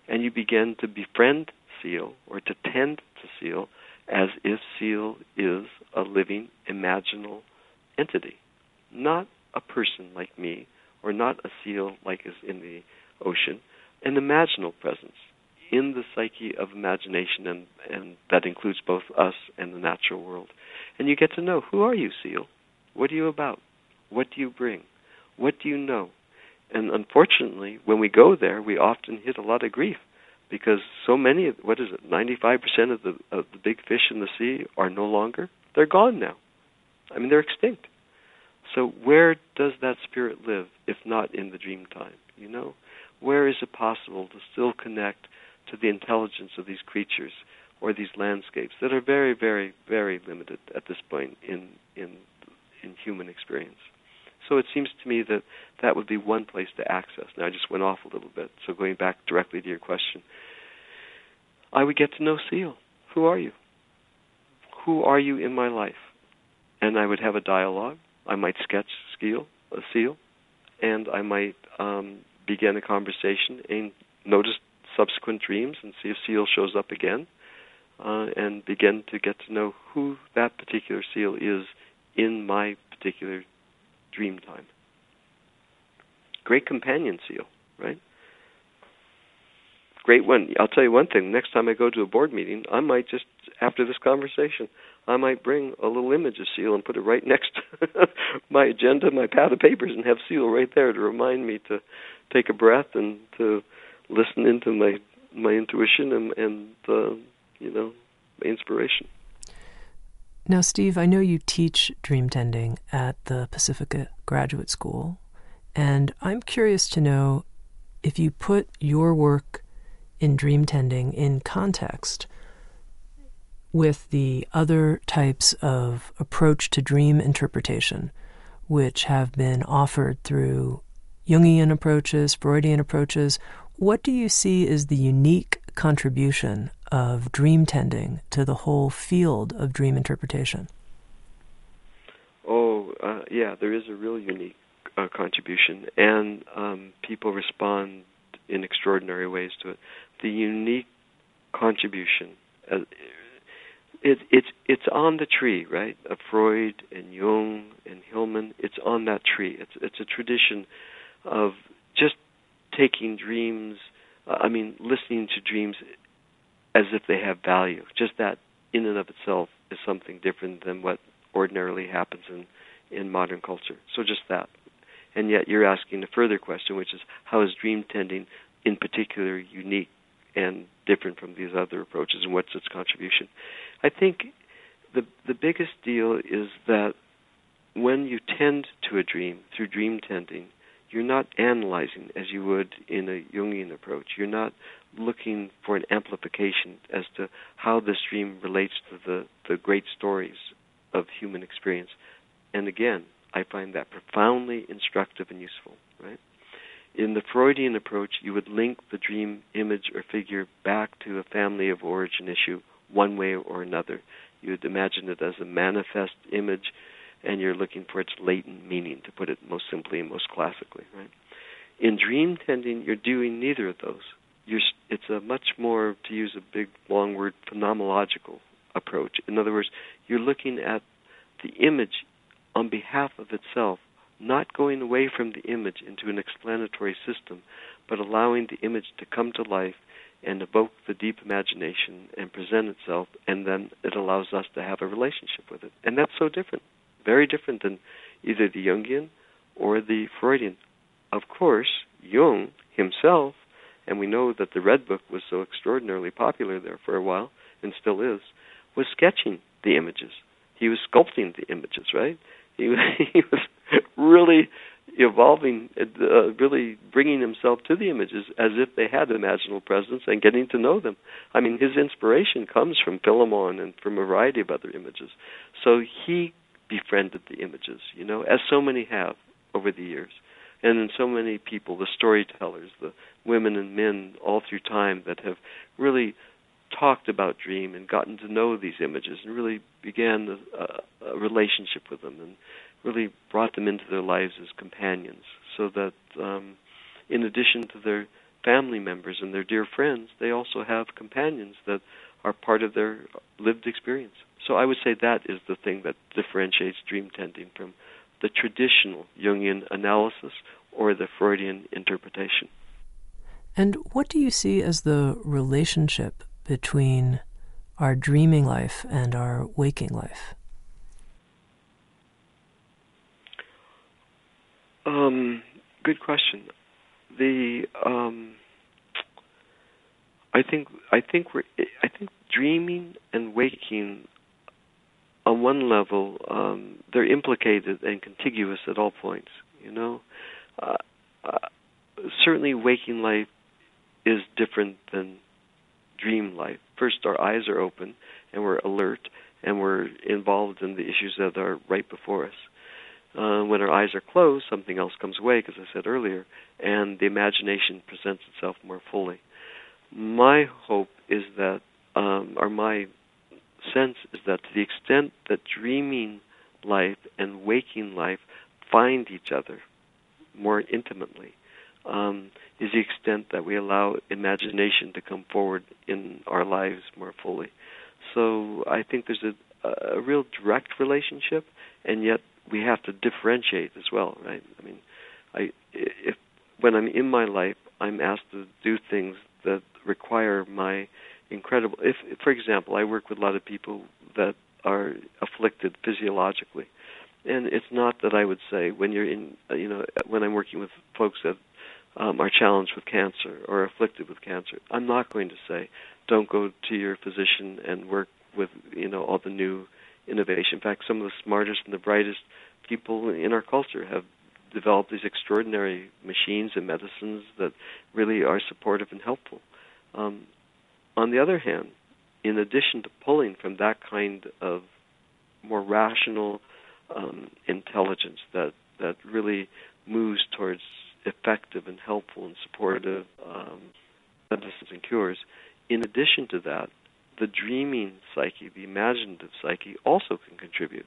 B: And you begin to befriend Seal or to tend to Seal as if Seal is a living, imaginal entity, not a person like me or not a seal like is in the ocean, an imaginal presence in the psyche of imagination, and, and that includes both us and the natural world. And you get to know who are you, seal? What are you about? What do you bring? What do you know? And unfortunately, when we go there, we often hit a lot of grief because so many what is it, 95% of the of the big fish in the sea are no longer. They're gone now. I mean, they're extinct. So where does that spirit live if not in the dream time? You know, where is it possible to still connect to the intelligence of these creatures or these landscapes that are very, very, very limited at this point in in in human experience? So it seems to me that that would be one place to access. Now I just went off a little bit. So going back directly to your question, I would get to know Seal. Who are you? Who are you in my life? And I would have a dialogue. I might sketch Seal, a seal, and I might um, begin a conversation and notice subsequent dreams and see if Seal shows up again, uh, and begin to get to know who that particular seal is in my particular dream time. Great companion seal, right? Great one. I'll tell you one thing. Next time I go to a board meeting, I might just after this conversation, I might bring a little image of seal and put it right next to my agenda, my pad of papers, and have seal right there to remind me to take a breath and to listen into my my intuition and and uh, you know my inspiration.
A: Now, Steve, I know you teach dream tending at the Pacifica Graduate School, and I'm curious to know if you put your work in dream tending in context with the other types of approach to dream interpretation, which have been offered through Jungian approaches, Freudian approaches. What do you see as the unique contribution of dream tending to the whole field of dream interpretation?
B: Oh, uh, yeah, there is a real unique uh, contribution, and um, people respond in extraordinary ways to it. The unique contribution, uh, it, it's it's on the tree, right? Of Freud and Jung and Hillman. It's on that tree. It's it's a tradition of just taking dreams. Uh, I mean, listening to dreams as if they have value. Just that in and of itself is something different than what ordinarily happens in in modern culture. So just that. And yet you're asking a further question, which is how is dream tending in particular unique and different from these other approaches, and what's its contribution? I think the the biggest deal is that when you tend to a dream through dream tending, you're not analyzing as you would in a Jungian approach. You're not looking for an amplification as to how this dream relates to the, the great stories of human experience. And again, I find that profoundly instructive and useful, right? In the Freudian approach, you would link the dream image or figure back to a family of origin issue one way or another. You would imagine it as a manifest image, and you're looking for its latent meaning, to put it most simply and most classically, right? In dream tending, you're doing neither of those. You're, it's a much more, to use a big long word, phenomenological approach. In other words, you're looking at the image on behalf of itself, not going away from the image into an explanatory system, but allowing the image to come to life and evoke the deep imagination and present itself, and then it allows us to have a relationship with it. And that's so different, very different than either the Jungian or the Freudian. Of course, Jung himself, and we know that the Red Book was so extraordinarily popular there for a while, and still is, was sketching the images. He was sculpting the images, right? He was, he was really evolving, uh, really bringing himself to the images as if they had imaginal presence and getting to know them. I mean, his inspiration comes from Philemon and from a variety of other images. So he befriended the images, you know, as so many have over the years. And in so many people, the storytellers, the women and men all through time that have really talked about dream and gotten to know these images and really began a, a relationship with them and really brought them into their lives as companions so that um, in addition to their family members and their dear friends they also have companions that are part of their lived experience. So i would say that is the thing that differentiates dream tending from the traditional jungian analysis or the freudian interpretation
A: and what do you see as the relationship between our dreaming life and our waking life?
B: Um, good question. The um, I think I think we're I think dreaming and waking on one level um, they're implicated and contiguous at all points. You know, uh, uh, certainly waking life is different than dream life. First, our eyes are open and we're alert and we're involved in the issues that are right before us. Uh, when our eyes are closed, something else comes away, as I said earlier, and the imagination presents itself more fully. My hope is that, um, or my sense is that to the extent that dreaming life and waking life find each other more intimately, um, is the extent that we allow imagination to come forward in our lives more fully. So I think there's a, a real direct relationship, and yet we have to differentiate as well, right? I mean, I if when I'm in my life, I'm asked to do things that require my incredible. If, for example, I work with a lot of people that are afflicted physiologically, and it's not that I would say when you're in, you know, when I'm working with folks that um, are challenged with cancer or afflicted with cancer. I'm not going to say, don't go to your physician and work with you know all the new innovation. In fact, some of the smartest and the brightest people in our culture have developed these extraordinary machines and medicines that really are supportive and helpful. Um, on the other hand, in addition to pulling from that kind of more rational um, intelligence that that really moves towards effective and helpful and supportive um, medicines and cures. In addition to that, the dreaming psyche, the imaginative psyche, also can contribute.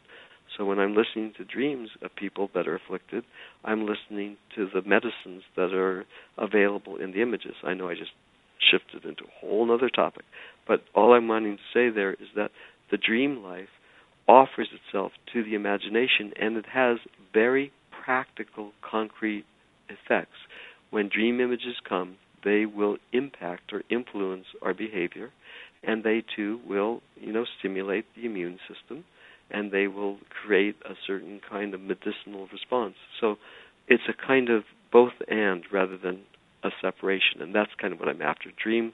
B: So when I'm listening to dreams of people that are afflicted, I'm listening to the medicines that are available in the images. I know I just shifted into a whole other topic, but all I'm wanting to say there is that the dream life offers itself to the imagination and it has very practical, concrete effects. When dream images come, they will impact or influence our behavior, and they too will, you know, stimulate the immune system, and they will create a certain kind of medicinal response. So it's a kind of both and rather than a separation, and that's kind of what I'm after: dream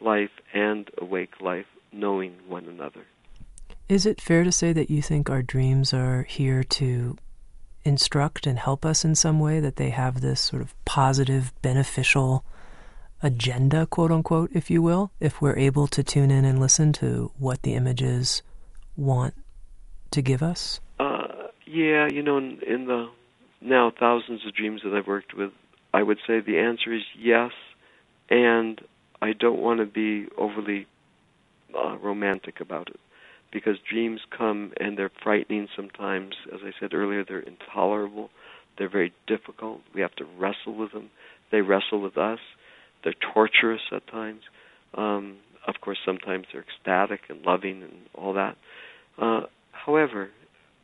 B: life and awake life, knowing one another.
A: Is it fair to say that you think our dreams are here to instruct and help us in some way, that they have this sort of positive, beneficial agenda, quote unquote, if you will, if we're able to tune in and listen to what the images want to give us?
B: Uh, yeah, you know, in, in the now thousands of dreams that I've worked with, I would say the answer is yes, and I don't want to be overly uh, romantic about it because dreams come and they're frightening sometimes. As I said earlier, they're intolerable. They're very difficult. We have to wrestle with them. They wrestle with us. They're torturous at times. Um, of course, sometimes they're ecstatic and loving and all that. Uh, however,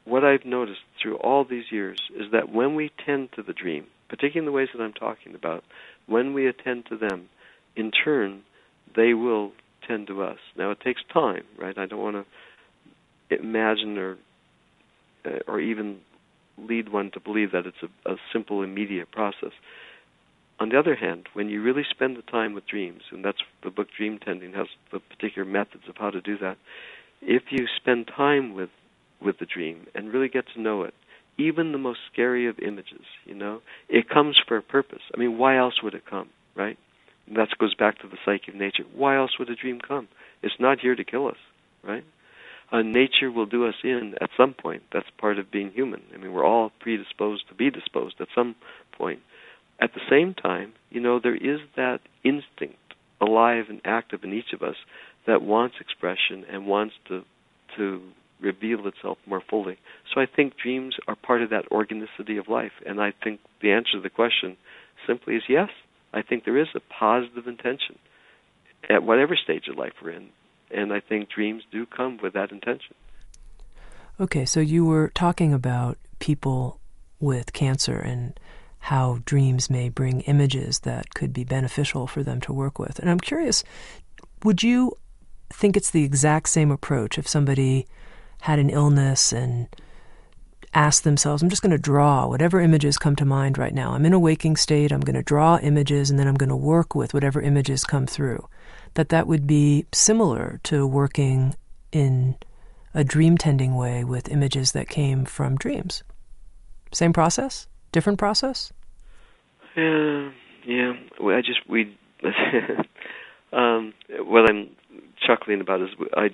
B: what I've noticed through all these years is that when we tend to the dream, particularly in the ways that I'm talking about, when we attend to them, in turn, they will tend to us. Now, it takes time, right? I don't want to imagine or uh, or even lead one to believe that it's a, a simple, immediate process. On the other hand, when you really spend the time with dreams, and that's the book Dream Tending has the particular methods of how to do that. If you spend time with with the dream and really get to know it, even the most scary of images, you know, it comes for a purpose. I mean, why else would it come, right? And that goes back to the psyche of nature. Why else would a dream come? It's not here to kill us, right? uh, nature will do us in at some point. That's part of being human. I mean, we're all predisposed to be disposed at some point. At the same time, you know, there is that instinct alive and active in each of us that wants expression and wants to to reveal itself more fully. So I think dreams are part of that organicity of life, and I think the answer to the question simply is yes. I think there is a positive intention at whatever stage of life we're in and I think dreams do come with that intention.
A: Okay, so you were talking about people with cancer and how dreams may bring images that could be beneficial for them to work with. And I'm curious, would you think it's the exact same approach if somebody had an illness and asked themselves, I'm just going to draw whatever images come to mind right now. I'm in a waking state, I'm going to draw images, and then I'm going to work with whatever images come through that that would be similar to working in a dream tending way with images that came from dreams. Same process? Different process?
B: Yeah, yeah. Well, I just we. um, what I'm chuckling about is I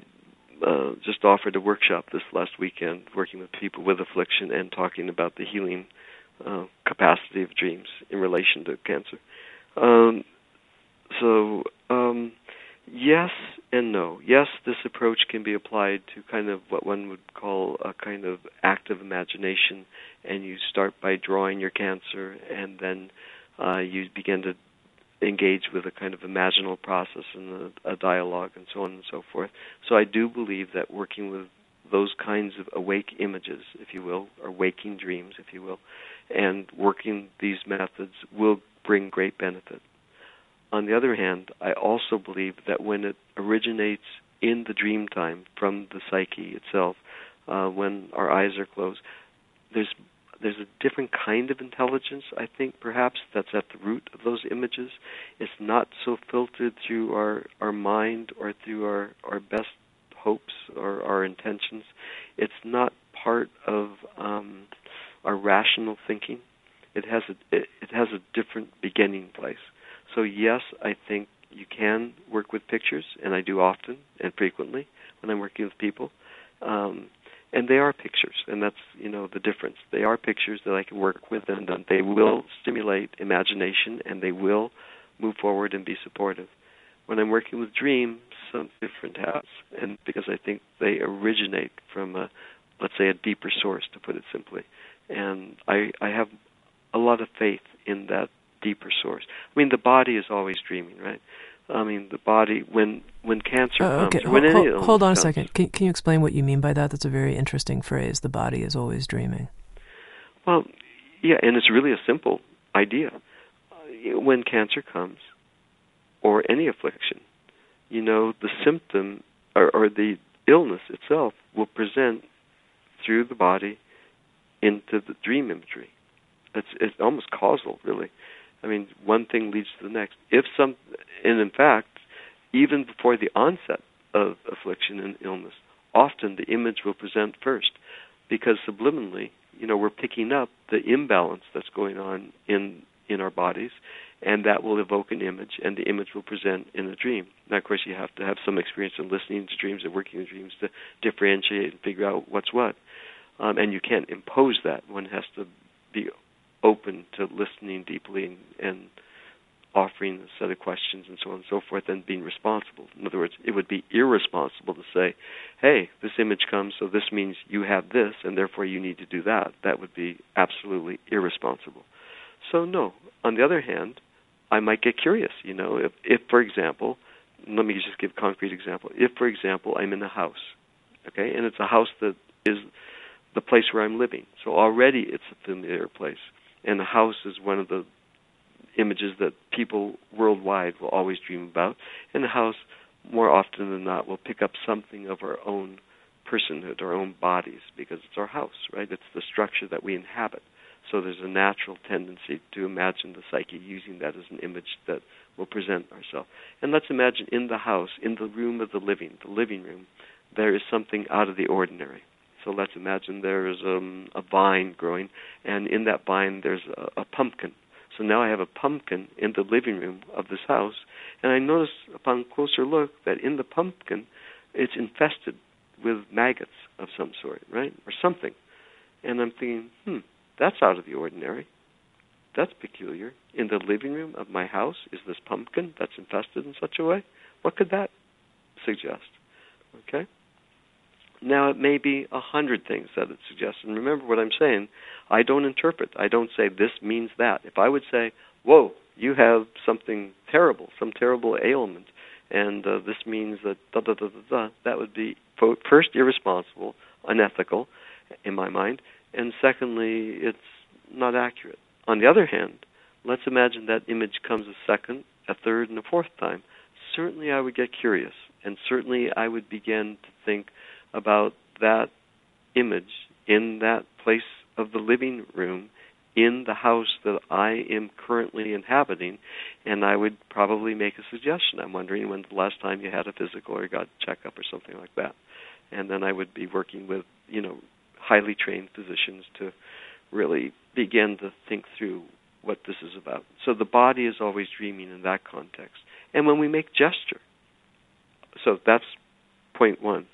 B: uh, just offered a workshop this last weekend, working with people with affliction and talking about the healing uh, capacity of dreams in relation to cancer. Um, so um, Yes and no. Yes, this approach can be applied to kind of what one would call a kind of active imagination, and you start by drawing your cancer, and then uh, you begin to engage with a kind of imaginal process and a, a dialogue and so on and so forth. So I do believe that working with those kinds of awake images, if you will, or waking dreams, if you will, and working these methods will bring great benefit. On the other hand, I also believe that when it originates in the dream time from the psyche itself, uh, when our eyes are closed, there's there's a different kind of intelligence, I think, perhaps, that's at the root of those images. It's not so filtered through our, our mind or through our, our best hopes or our intentions. It's not part of um, our rational thinking. It has a it, it has a different beginning place. So yes, I think you can work with pictures, and I do often and frequently when I'm working with people. Um, and they are pictures, and that's you know the difference. They are pictures that I can work with, and that they will stimulate imagination, and they will move forward and be supportive. When I'm working with dreams, some different happens, and because I think they originate from a, let's say, a deeper source, to put it simply. And I I have a lot of faith in that deeper source. I mean, the body is always dreaming, right? I mean, the body when when cancer comes.
A: Okay,
B: when
A: hold,
B: any
A: hold on
B: comes,
A: a second. Can, can you explain what you mean by that? That's a very interesting phrase. The body is always dreaming.
B: Well, yeah, and it's really a simple idea. Uh, when cancer comes, or any affliction, you know, the symptom or, or the illness itself will present through the body into the dream imagery. It's it's almost causal, really. I mean, one thing leads to the next. If some, and in fact, even before the onset of affliction and illness, often the image will present first, because subliminally, you know, we're picking up the imbalance that's going on in in our bodies, and that will evoke an image, and the image will present in a dream. Now, of course, you have to have some experience in listening to dreams and working in dreams to differentiate and figure out what's what. Um, and you can't impose that. One has to be open to listening deeply and, and offering a set of questions and so on and so forth and being responsible. In other words, it would be irresponsible to say, hey, this image comes, so this means you have this, and therefore you need to do that. That would be absolutely irresponsible. So, no. On the other hand, I might get curious, you know, if, if for example, let me just give a concrete example. If, for example, I'm in a house, okay, and it's a house that is the place where I'm living, so already it's a familiar place and the house is one of the images that people worldwide will always dream about. And the house, more often than not, will pick up something of our own personhood, our own bodies, because it's our house, right? It's the structure that we inhabit. So there's a natural tendency to imagine the psyche using that as an image that will present ourselves. And let's imagine in the house, in the room of the living, the living room, there is something out of the ordinary. So let's imagine there's um, a vine growing, and in that vine there's a, a pumpkin. So now I have a pumpkin in the living room of this house, and I notice upon closer look that in the pumpkin it's infested with maggots of some sort, right? Or something. And I'm thinking, hmm, that's out of the ordinary. That's peculiar. In the living room of my house is this pumpkin that's infested in such a way. What could that suggest? Okay? Now, it may be a hundred things that it suggests. And remember what I'm saying. I don't interpret. I don't say this means that. If I would say, whoa, you have something terrible, some terrible ailment, and uh, this means that da da da da da, that would be first irresponsible, unethical, in my mind, and secondly, it's not accurate. On the other hand, let's imagine that image comes a second, a third, and a fourth time. Certainly, I would get curious, and certainly I would begin to think about that image in that place of the living room in the house that I am currently inhabiting, and I would probably make a suggestion. I'm wondering when the last time you had a physical or got checkup or something like that. And then I would be working with, you know, highly trained physicians to really begin to think through what this is about. So the body is always dreaming in that context. And when we make gesture, so that's point one.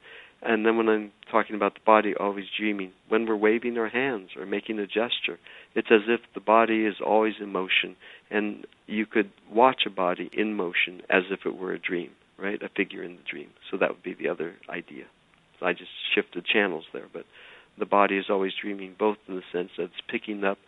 B: And then when I'm talking about the body always dreaming, when we're waving our hands or making a gesture, it's as if the body is always in motion, and you could watch a body in motion as if it were a dream, right? A figure in the dream. So that would be the other idea. So I just shifted channels there, but the body is always dreaming, both in the sense that it's picking up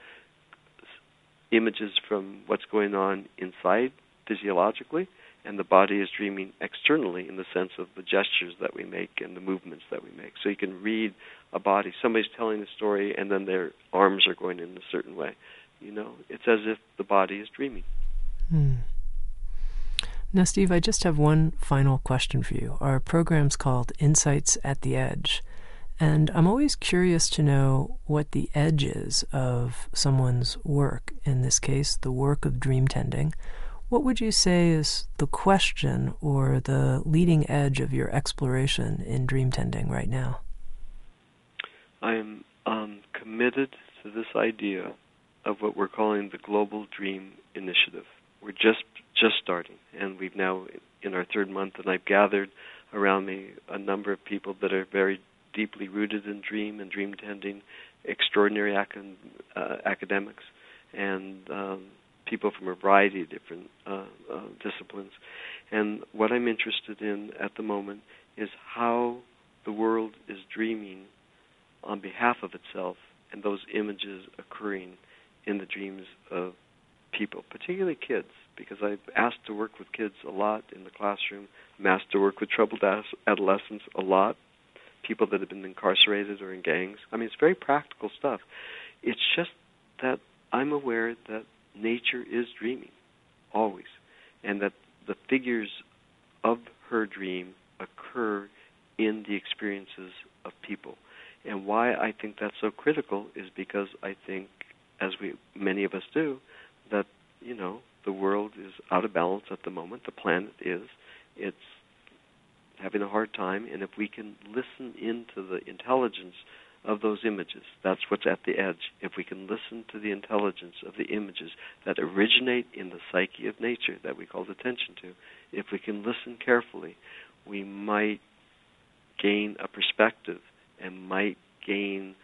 B: images from what's going on inside physiologically, and the body is dreaming externally in the sense of the gestures that we make and the movements that we make. So you can read a body. Somebody's telling a story, and then their arms are going in a certain way. You know, it's as if the body is dreaming.
A: Hmm. Now, Steve, I just have one final question for you. Our program's called Insights at the Edge. And I'm always curious to know what the edge is of someone's work, in this case, the work of dream tending what would you say is the question or the leading edge of your exploration in dream tending right now?
B: I am um, committed to this idea of what we're calling the Global Dream Initiative. We're just just starting, and we've now in our third month, and I've gathered around me a number of people that are very deeply rooted in dream and dream tending, extraordinary acad- uh, academics, and um, people from a variety of different uh, uh, disciplines. And what I'm interested in at the moment is how the world is dreaming on behalf of itself and those images occurring in the dreams of people, particularly kids. because I'm asked to work with kids a lot in the classroom. I'm asked to work with troubled adolescents a lot, people that have been incarcerated or in gangs. I mean, it's very practical stuff. It's just that I'm aware that nature is dreaming, always, and that the figures of her dream occur in the experiences of people. And why I think that's so critical is because I think, as we many of us do, that you know the world is out of balance at the moment. The planet is. It's having a hard time, and if we can listen into the intelligence of those images, that's what's at the edge. If we can listen to the intelligence of the images that originate in the psyche of nature that we call attention to, if we can listen carefully, we might gain a perspective and might gain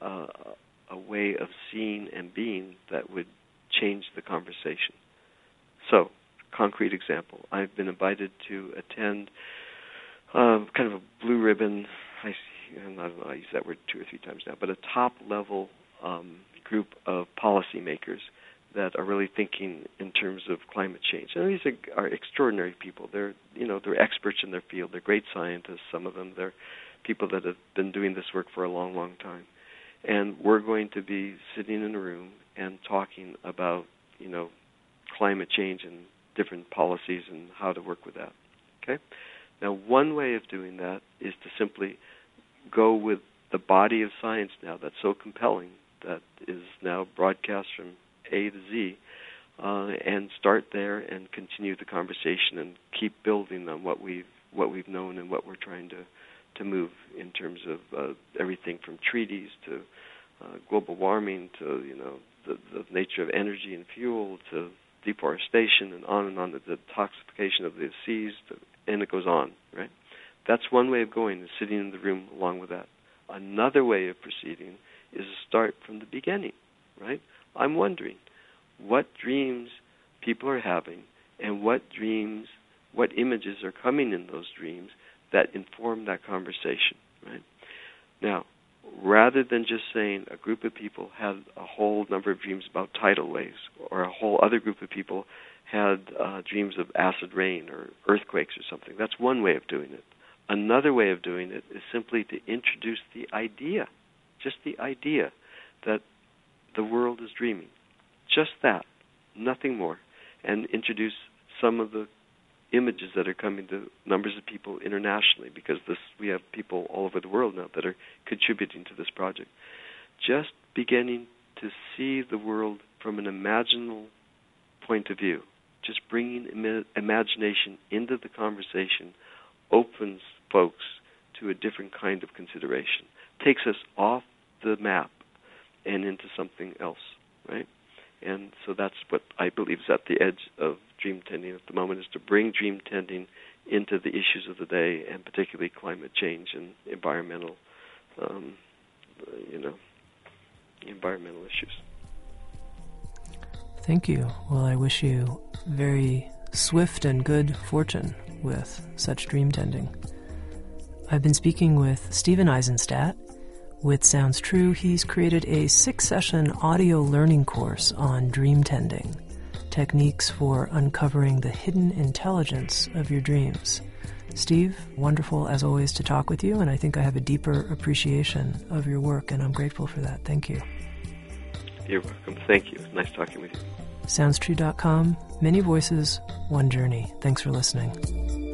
B: uh, a way of seeing and being that would change the conversation. So, concrete example I've been invited to attend uh, kind of a blue ribbon, I, I don't know, I use that word two or three times now, but a top level um, group of policymakers that are really thinking in terms of climate change. And these are, are extraordinary people. They're you know they're experts in their field. They're great scientists. Some of them they're people that have been doing this work for a long, long time. And we're going to be sitting in a room and talking about you know climate change and different policies and how to work with that. Okay. Now, one way of doing that is to simply go with the body of science now that's so compelling that is now broadcast from a to Z, uh, and start there and continue the conversation and keep building on what we've what we've known and what we're trying to to move in terms of uh, everything from treaties to uh, global warming to you know the, the nature of energy and fuel to deforestation and on and on the detoxification of the seas to, and it goes on right that's one way of going is sitting in the room along with that another way of proceeding is to start from the beginning right I'm wondering what dreams people are having and what dreams, what images are coming in those dreams that inform that conversation, right? Now, rather than just saying a group of people had a whole number of dreams about tidal waves, or a whole other group of people had uh, dreams of acid rain or earthquakes or something, that's one way of doing it. Another way of doing it is simply to introduce the idea, just the idea, that the world is dreaming. Just that, nothing more. And introduce some of the images that are coming to numbers of people internationally because this we have people all over the world now that are contributing to this project. Just beginning to see the world from an imaginal point of view, just bringing Im- imagination into the conversation opens folks to a different kind of consideration, takes us off the map and into something else, right? And so that's what I believe is at the edge of dream tending at the moment is to bring dream tending into the issues of the day, and particularly climate change and environmental, um, you know, environmental issues.
A: Thank you. Well, I wish you very swift and good fortune with such dream tending. I've been speaking with Stephen Aizenstat, with Sounds True, he's created a six session audio learning course on dream tending, techniques for uncovering the hidden intelligence of your dreams. Steve, wonderful as always to talk with you, and I think I have a deeper appreciation of your work, and I'm grateful for that. Thank you.
B: You're welcome. Thank you. Nice talking with you.
A: SoundsTrue.com, many voices, one journey. Thanks for listening.